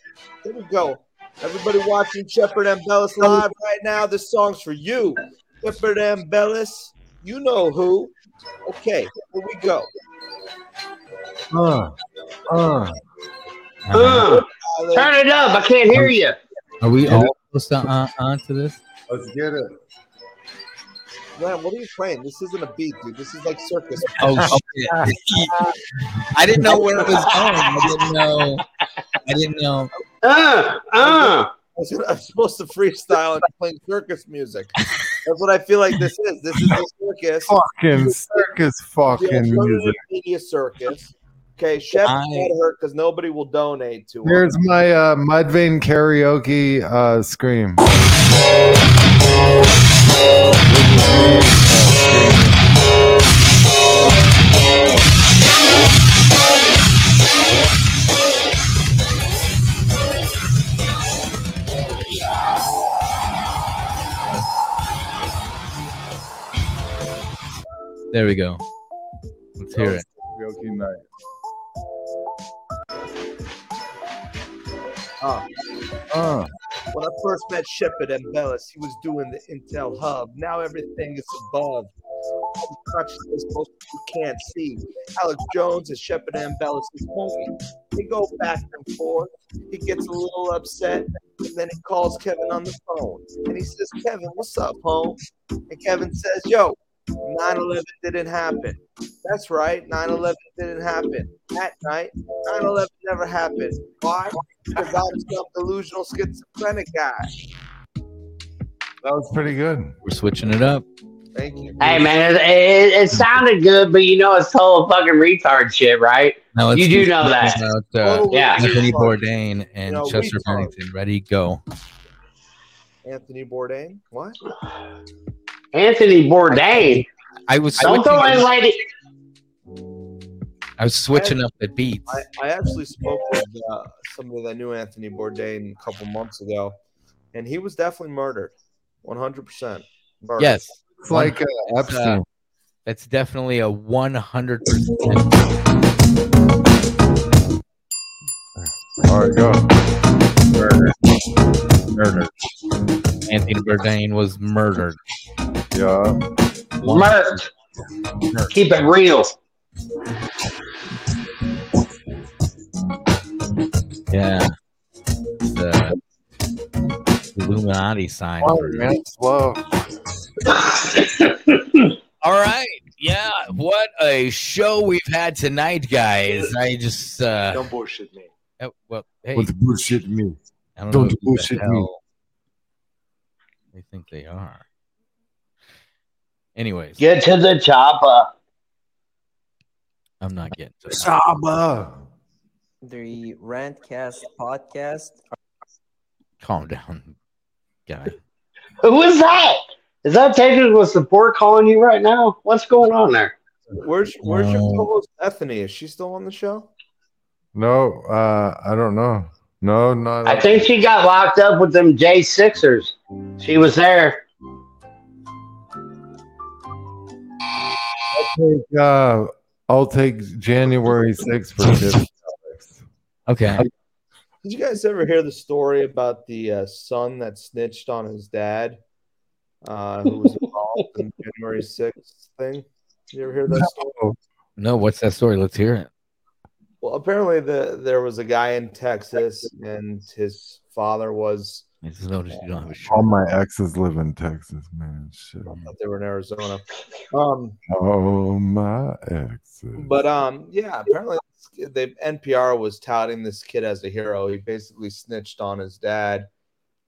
Here we go. Everybody watching Shepard Ambellas live right now. This song's for you. Shepard Ambellas. You know who. Okay, here we go. Uh, uh. Uh, turn it up. I can't hear you. Are we all supposed to uh, onto this? Let's get it. Man, what are you playing? This isn't a beat, dude. This is like circus. Oh shit! I didn't know where it was going. I didn't know. I didn't know. Uh, uh. I'm supposed to freestyle and playing circus music. That's what I feel like this is. This is a circus. Fucking circus fucking alternative music. media circus. Okay, Chef I- got hurt because nobody will donate to him. Here's my uh, Mudvayne karaoke uh, scream. There we go. Let's hear it. Karaoke night. Uh, Uh, when I first met Shepard Ambellas, he was doing the Intellihub. Now everything is above. consciousness most people can't see. Alex Jones is Shepard Ambellas' homie. They go back and forth. He gets a little upset, and then he calls Kevin on the phone. And he says, Kevin, what's up, home? And Kevin says, Yo, 9 11 didn't happen. That's right, 9 11 didn't happen. That night, 9 11 never happened. Why? Because I'm some delusional schizophrenic guy. That was pretty good. We're switching it up. Thank you. Hey man, it, it, it sounded good, but you know it's total fucking retard shit, right? Now let's you do do know that. About, uh, Yeah. Anthony Bourdain and You know, Chester. Bennington. Ready, go. Anthony Bourdain? What? Anthony Bourdain. I was Don't throw in lady. I was switching up the beats. I, I actually spoke with uh, somebody that knew Anthony Bourdain a couple months ago, and he was definitely murdered. 100%. Murdered. Yes, It's like uh, Uh, Epstein. that's definitely a one hundred percent. All right, go. Murder. Murder. Anthony Bourdain was murdered. Yeah. Murked. Keep it real. Yeah. The Illuminati sign. Oh, man, slow. All right. Yeah. What a show we've had tonight, guys. I just uh Don't bullshit me. oh, well hey, What's bullshit me? I don't, don't know who the bullshit me. hell They think they are. Anyways, Get to the chopper. I'm not getting to that. Saba. The Rantcast podcast. Calm down, guy. Who is that? Is that technical support calling you right now? What's going on there? Where's, where's your No. co-host Bethany? Is she still on the show? No, uh, I don't know. No, not. I think she got locked up with them J Sixers. She was there. I'll take, uh, I'll take January 6th for tips. Okay. Did you guys ever hear the story about the uh, son that snitched on his dad, uh, who was involved in the January 6th thing? You ever hear that story? No, what's that story? Let's hear it. Well, apparently the there was a guy in Texas, and his father was. I just noticed you don't have a shirt. All my exes live in Texas, man. Shit. I thought they were in Arizona. Um, Oh, my exes. But um, yeah, apparently the NPR was touting this kid as a hero. He basically snitched on his dad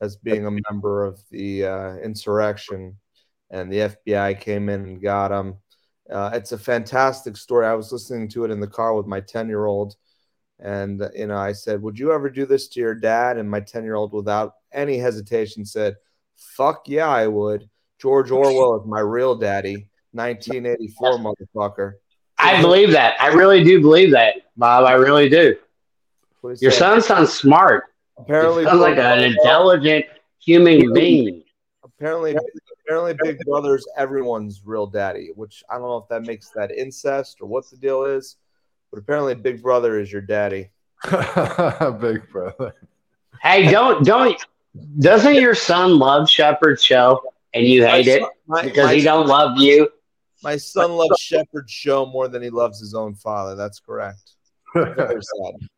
as being a member of the uh, insurrection, and the FBI came in and got him. Uh, it's a fantastic story. I was listening to it in the car with my ten-year-old, and uh, you know, I said, "Would you ever do this to your dad?" And my ten-year-old, without any hesitation, said, "Fuck yeah, I would." George Orwell is my real daddy. 1984, motherfucker. I believe that. I really do believe that, Bob. I really do. Your said. son sounds smart. Apparently, He sounds like an intelligent human being. apparently, apparently, Big Brother's everyone's real daddy. Which I don't know if that makes that incest or what the deal is, but apparently, Big Brother is your daddy. Big brother. Hey, don't don't. Doesn't your son love Shepherd's show and you hate My it my- because my he don't love you? My son loves Shepherd's show more than he loves his own father. That's correct. Very sad.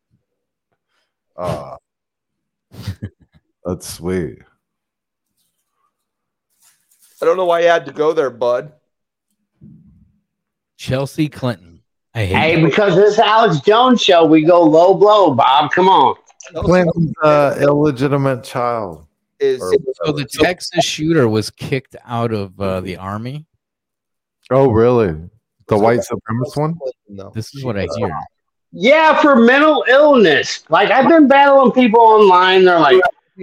Ah, that's sweet. I don't know why you had to go there, bud. Chelsea Clinton. I hate Hey, that. because this Alex Jones show, we go low blow, Bob. Come on. Clinton's uh, illegitimate child. Is So the Texas shooter was kicked out of uh, the army. Oh, really? The white supremacist one? No. This is what I hear. Yeah, for mental illness. Like I've been battling people online. They're like,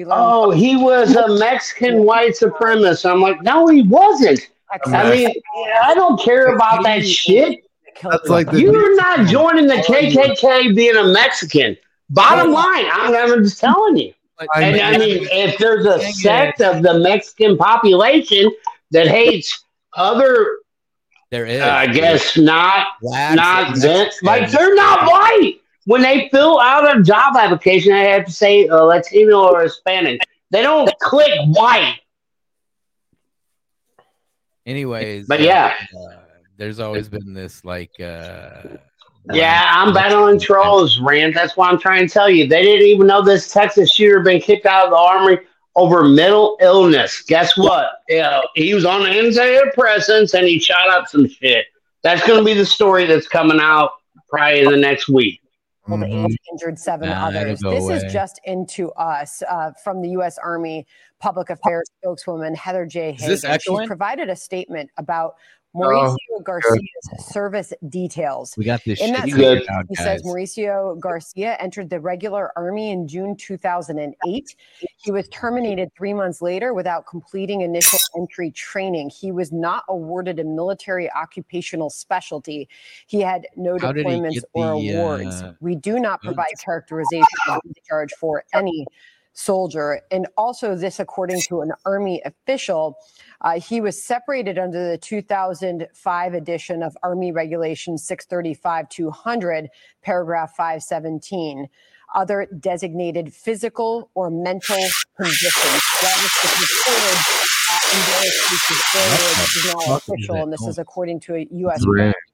"Oh, he was a Mexican white supremacist." I'm like, "No, he wasn't." I mean, I don't care about that shit. That's like You're not joining the KKK being a Mexican. Bottom line, I'm, I'm just telling you. And I mean, if there's a sect of the Mexican population that hates other, There is. uh, I guess not, Blacks not that, like they're not white. When they fill out a job application, they have to say uh, Latino or Hispanic. They don't click white. Anyways, But yeah. uh, there's always been this like uh Yeah, I'm battling trolls, Rand. That's why I'm trying to tell you. They didn't even know this Texas shooter been kicked out of the army over mental illness. Guess what? Yeah, he was on antidepressants and he shot up some shit. That's going to be the story that's coming out probably in the next week. killed Mm-hmm. and injured seven Nah, others. This away. is just into us uh, from the U.S. Army Public Affairs spokeswoman Heather J. Is this She provided a statement about Oh, Mauricio good. Garcia's service details. We got this In that shit statement, out, he says. Mauricio Garcia entered the regular army in June 2008. He was terminated three months later without completing initial entry training. He was not awarded a military occupational specialty. He had no How deployments get or the, awards. uh, We do not provide characterization of discharge for any soldier. And also, this, according to an Army official, uh, he was separated under the 2005 edition of Army Regulation 635 200, paragraph 517. Other designated physical or mental conditions. That was considered uh, in various cases earlier. This is now official, and this is according to a U.S.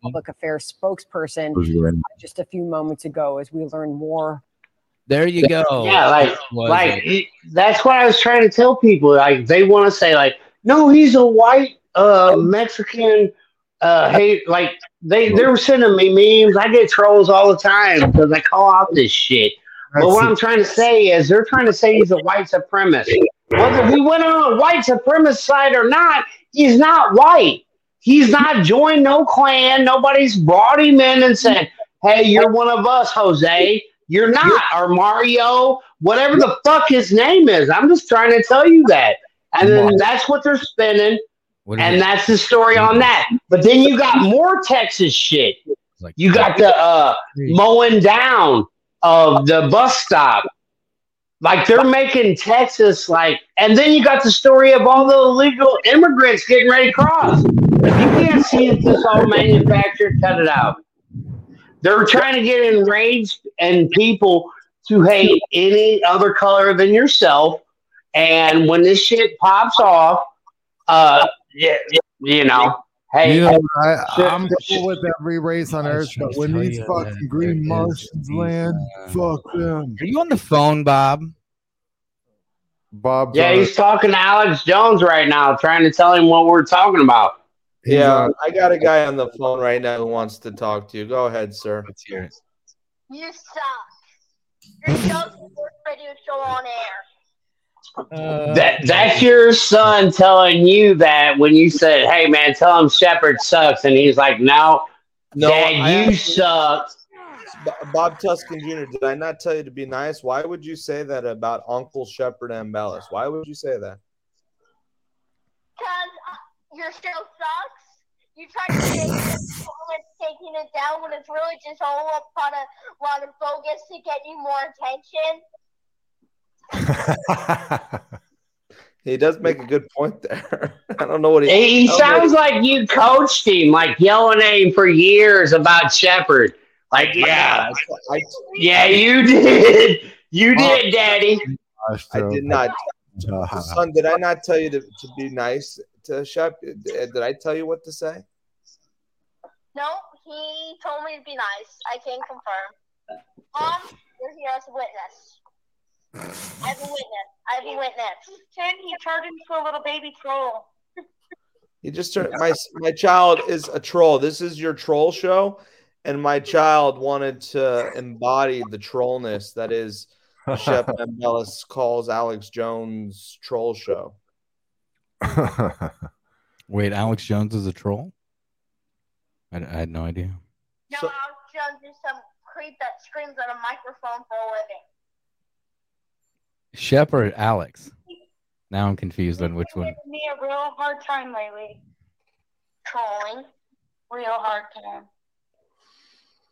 Public affairs spokesperson uh, just a few moments ago as we learn more There you go. Yeah, like, like it? it- that's what I was trying to tell people. Like, they want to say, like, no, he's a white uh, Mexican. Uh, hey, like they they were sending me memes. I get trolls all the time because I call out this shit. But what I'm trying to say is, they're trying to say he's a white supremacist. Whether he went on a white supremacist side or not, he's not white. He's not joined no clan. Nobody's brought him in and said, "Hey, you're one of us, Jose." You're not, or Mario, whatever the fuck his name is. I'm just trying to tell you that. And then that's what they're spinning. What And that's the story on that. But then you got more Texas shit. You got the uh, mowing down of the bus stop. Like they're making Texas like, and then you got the story of all the illegal immigrants getting ready to cross. If you can't see that this all manufactured, cut it out. They're trying to get enraged and people to hate any other color than yourself. And when this shit pops off, uh, yeah, you know, hey, You know, I, I'm cool with every race on earth, but when these fucking that green there is Martians land, fuck them. Are you on the phone, Bob? Bob, yeah, he's talking to Alex Jones right now, trying to tell him what we're talking about. Yeah, I got a guy on the phone right now who wants to talk to you. Go ahead, sir. Let's hear it. You suck. Your show's the worst radio show on air. Uh, that that's your son telling you that when you said, "Hey man, tell him Shepard sucks," and he's like, "No, No, Dad, I you actually- suck." Bob Tuskin Jr., did I not tell you to be nice? Why would you say that about Uncle Shepard Ambellas? Why would you say that? Because uh, your show sucks. You try to say it's taking it down when it's really just all up on a lot of bogus to get you more attention. He does make a good point there. I don't know what he. He, he I don't know sounds what like you coached him, like yelling at him for years about Shepard. Like, yeah, I, yeah, you did, you did, Daddy. I did not. Son, did I not tell you to, to be nice to Shep? Did I tell you what to say? No, he told me to be nice. I can confirm. Mom, you're here as a witness. I have a witness. I have a witness. Ten, he turned into a little baby troll. He just turned my my child is a troll. This is your troll show, and my child wanted to embody the trollness that is Shep Ambellas calls Alex Jones troll show. Wait, Alex Jones is a troll? I, I had no idea. No, Alex Jones is some creep that screams at a microphone for a living. Shep or Alex? Now I'm confused on which one. Giving me a real hard time lately. Trolling. Real hard time.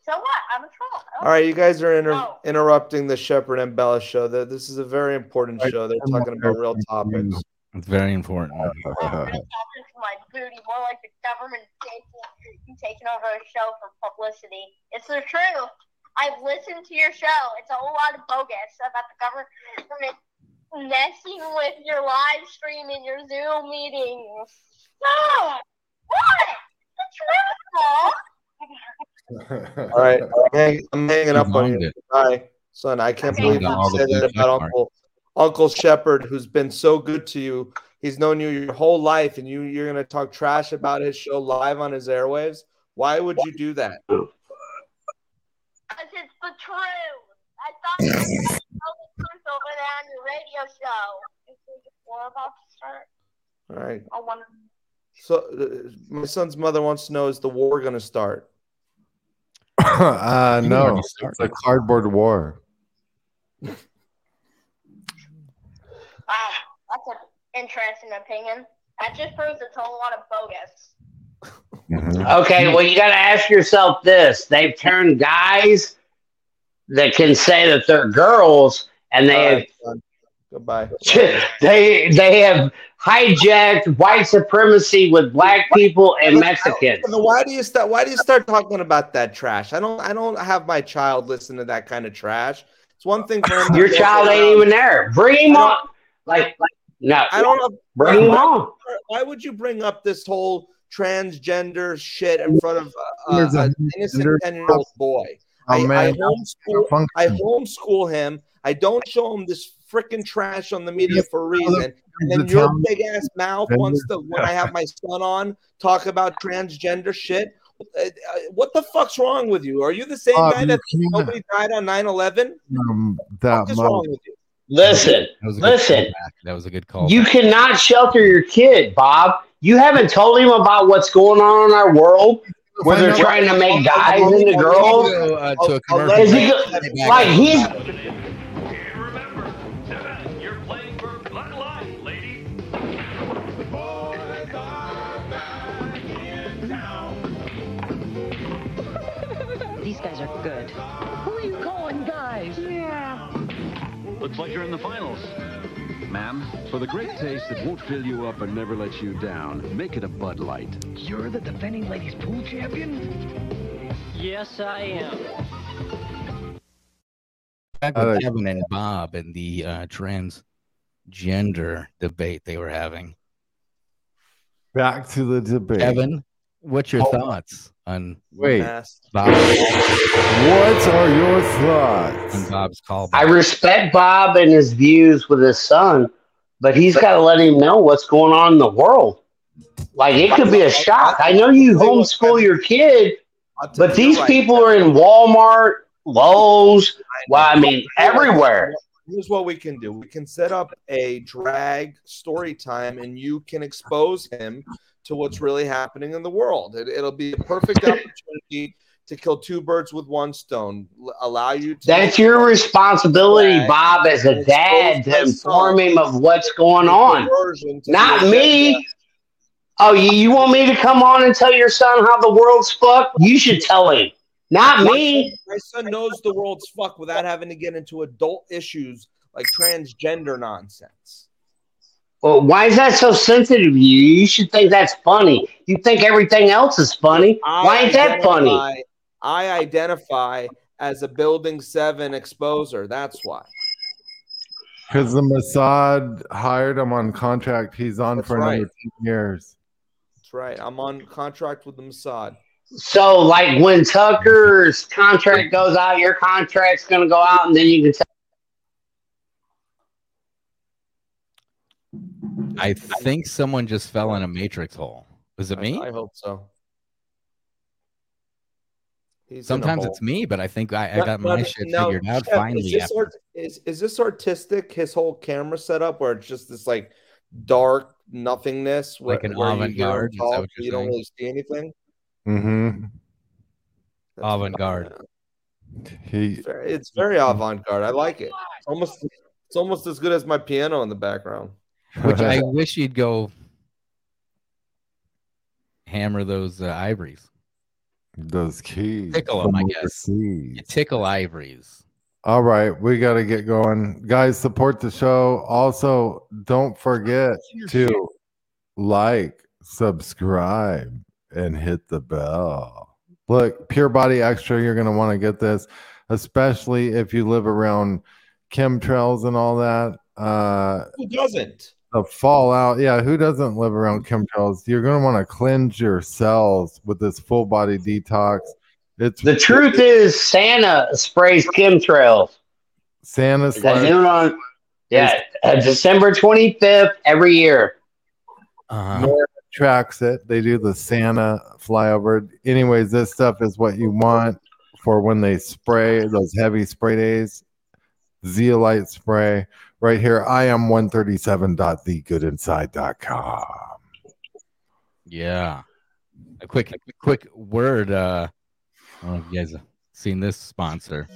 So what? I'm a troll. All right, you guys are inter- No. interrupting the Shepherd and Bella show. Th- This is a very important show. They're talking about real topics. It's very important. Topics like booty, more like the government taking, taking over a show for publicity. It's the truth. I've listened to your show. It's a whole lot of bogus about the government messing with your live stream and your Zoom meetings. Stop! What? The truth All right, I'm, hang- I'm hanging up on you. it. Bye, son. I can't believe you said that about marks. Uncle Uncle Shepard, who's been so good to you. He's known you your whole life, and you you're gonna talk trash about his show live on his airwaves. Why would you do that? Because it's the truth. I thought you were going to tell the truth over there on your radio show. Is we're about to start? All right. I want So uh, my son's mother wants to know: Is the war gonna start? uh, no, it's a cardboard war. Wow, that's an interesting opinion. That just proves it's a whole lot of bogus. Mm-hmm. Okay, well, you got to ask yourself this: They've turned guys that can say that they're girls, and they All have. Goodbye. they they have hijacked white supremacy with black people and Mexicans. Then Why do you start? Why do you start talking about that trash? I don't. I don't have my child listen to that kind of trash. It's one thing for Your joke child ain't around. even there. Bring him I on. Like, like no, I don't know. Bring him why, on. Why would you bring up this whole transgender shit in front of uh, a an innocent gender ten year old boy? Oh, I, I homeschool. I homeschool him. I don't show him this freaking trash on the media for a reason. And then your big ass mouth wants to, when I have my son on, talk about transgender shit. Uh, uh, What the fuck's wrong with you? Are you the same Bob, guy you that can't- nobody died on 9 11? Um, that What is mother- wrong with you? Listen, That was listen. That was a good call. You cannot shelter your kid, Bob. You haven't told him about what's going on in our world, where they're trying to make guys into girls. Uh, to a I'll- I'll commercial Is he break. go- Be back. like he's Looks like you're in the finals. Ma'am, for the great taste that won't fill you up and never let you down, make it a Bud Light. You're the defending ladies pool champion? Yes, I am. Back Uh, with Kevin and Bob and the uh, transgender debate they were having. Back to the debate. Kevin, what's your Oh. thoughts on Wait, Mass. What are your thoughts? on Bob's call? I respect Bob and his views with his son, but he's got to let him know what's going on in the world. Like it could be a shock. I know you homeschool your kid, but these people are in Walmart, Lowe's. Well, I mean, everywhere. Here's what we can do. We can set up a drag story time and you can expose him to what's really happening in the world. It, it'll be a perfect opportunity to kill two birds with one stone. Allow you to That's your responsibility, Bob, as a dad, to inform him of what's going on. Not me. Oh, you, you want me to come on and tell your son how the world's fucked? You should tell him. Not me. My son knows the world's fucked without having to get into adult issues like transgender nonsense. Well, why is that so sensitive to you? You should think that's funny. You think everything else is funny. Why ain't that funny? I identify as a Building 7 exposer. That's why. Because the Mossad hired him on contract. He's on That's for another right. 10 years. That's right. I'm on contract with the Mossad. So, like when Tucker's contract goes out, your contract's going to go out, and then you can tell. I think someone just fell in a matrix hole. Was it me? I hope so. He's Sometimes it's me, but I think I, I Now- got my shit now, figured out Shep, finally. Is this, art, is, is this artistic? His whole camera setup, where it's just this like dark nothingness, where, Like an where you hear him avant-garde, is that talk, you're don't really see anything. Mm-hmm. Avant garde. He It's very, it's very avant-garde. I like it. It's almost it's almost as good as my piano in the background. Which I wish you'd go hammer those uh, ivories. those keys. Tickle 'em, I guess. overseas. You tickle ivories. All right, we got to get going. Guys, support the show. Also, don't forget to like, subscribe, and hit the bell. Look, Pure Body Extra, you're going to want to get this, especially if you live around chemtrails and all that. Uh, Who doesn't? The fallout. Yeah, who doesn't live around chemtrails? You're going to want to cleanse your cells with this full body detox. It's The truth is, Santa sprays chemtrails. Santa's That's like, on, yeah, uh, December 25th every year. NORAD tracks it. They do the Santa flyover. Anyways, this stuff is what you want for when they spray those heavy spray days. Zeolite spray right here. I am 137.thegoodinside.com. Yeah. A quick a quick word. Uh, I don't know if you guys have seen this sponsor.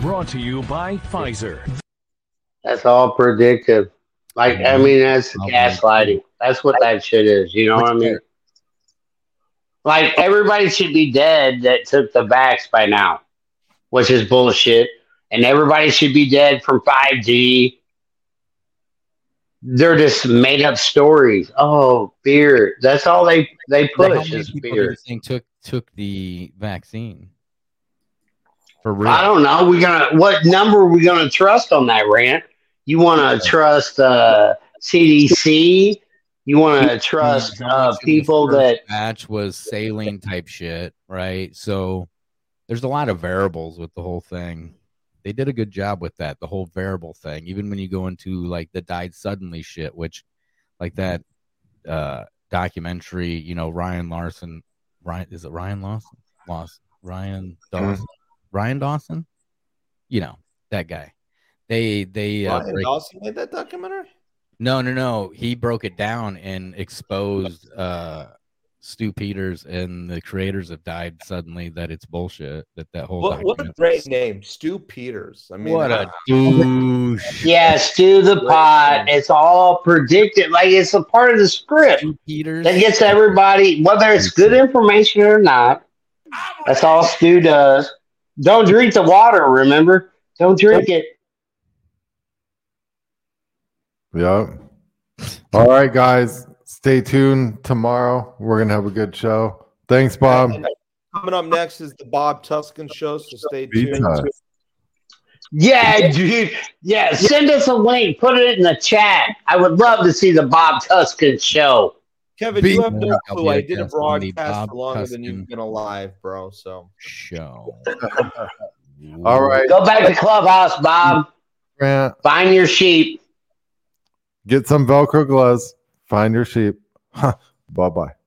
Brought to you by Pfizer. That's all predictive. Like, I mean, that's gaslighting. That's what that shit is. You know what I mean? Like, everybody should be dead that took the vax by now, which is bullshit. And everybody should be dead from 5G. They're just made up stories. Oh, fear. That's all they they push is fear. think took took the vaccine? For real? I don't know. We're gonna what number are we gonna trust on that rant? You want to trust uh, CDC? You want to trust uh, people that match was saline type shit, right? So there's a lot of variables with the whole thing. They did a good job with that, the whole variable thing. Even when you go into like the died suddenly shit, which like that uh documentary, you know, Ryan Larson, Ryan is it Ryan Lawson? Lawson, Ryan Dawson, Ryan Dawson? You know, that guy. They they uh, Ryan break- Dawson made that documentary. No, no, no. He broke it down and exposed uh Stew Peters and the creators have died suddenly that it's bullshit. That that whole What, what a great name, Stew Peters. I mean, What a douche. yeah, stew the pot. It's all predicted. Like it's a part of the script Peters. that gets everybody, whether it's good information or not. That's all Stew does. Don't drink the water. Remember, don't drink it. Yep. All right, guys. Stay tuned tomorrow. We're gonna have a good show. Thanks, Bob. Coming up next is the Bob Tuscan show, so stay Be tuned. tight. Yeah, dude. Yeah, send us a link. Put it in the chat. I would love to see the Bob Tuscan show. Kevin, Be- you have no I'll clue. I did a guest on the broadcast Bob for longer than you've been alive, bro. So show. All right. Go back to Clubhouse, Bob. Grant, Find your sheep. Get some Velcro gloves. Find your sheep. bye bye.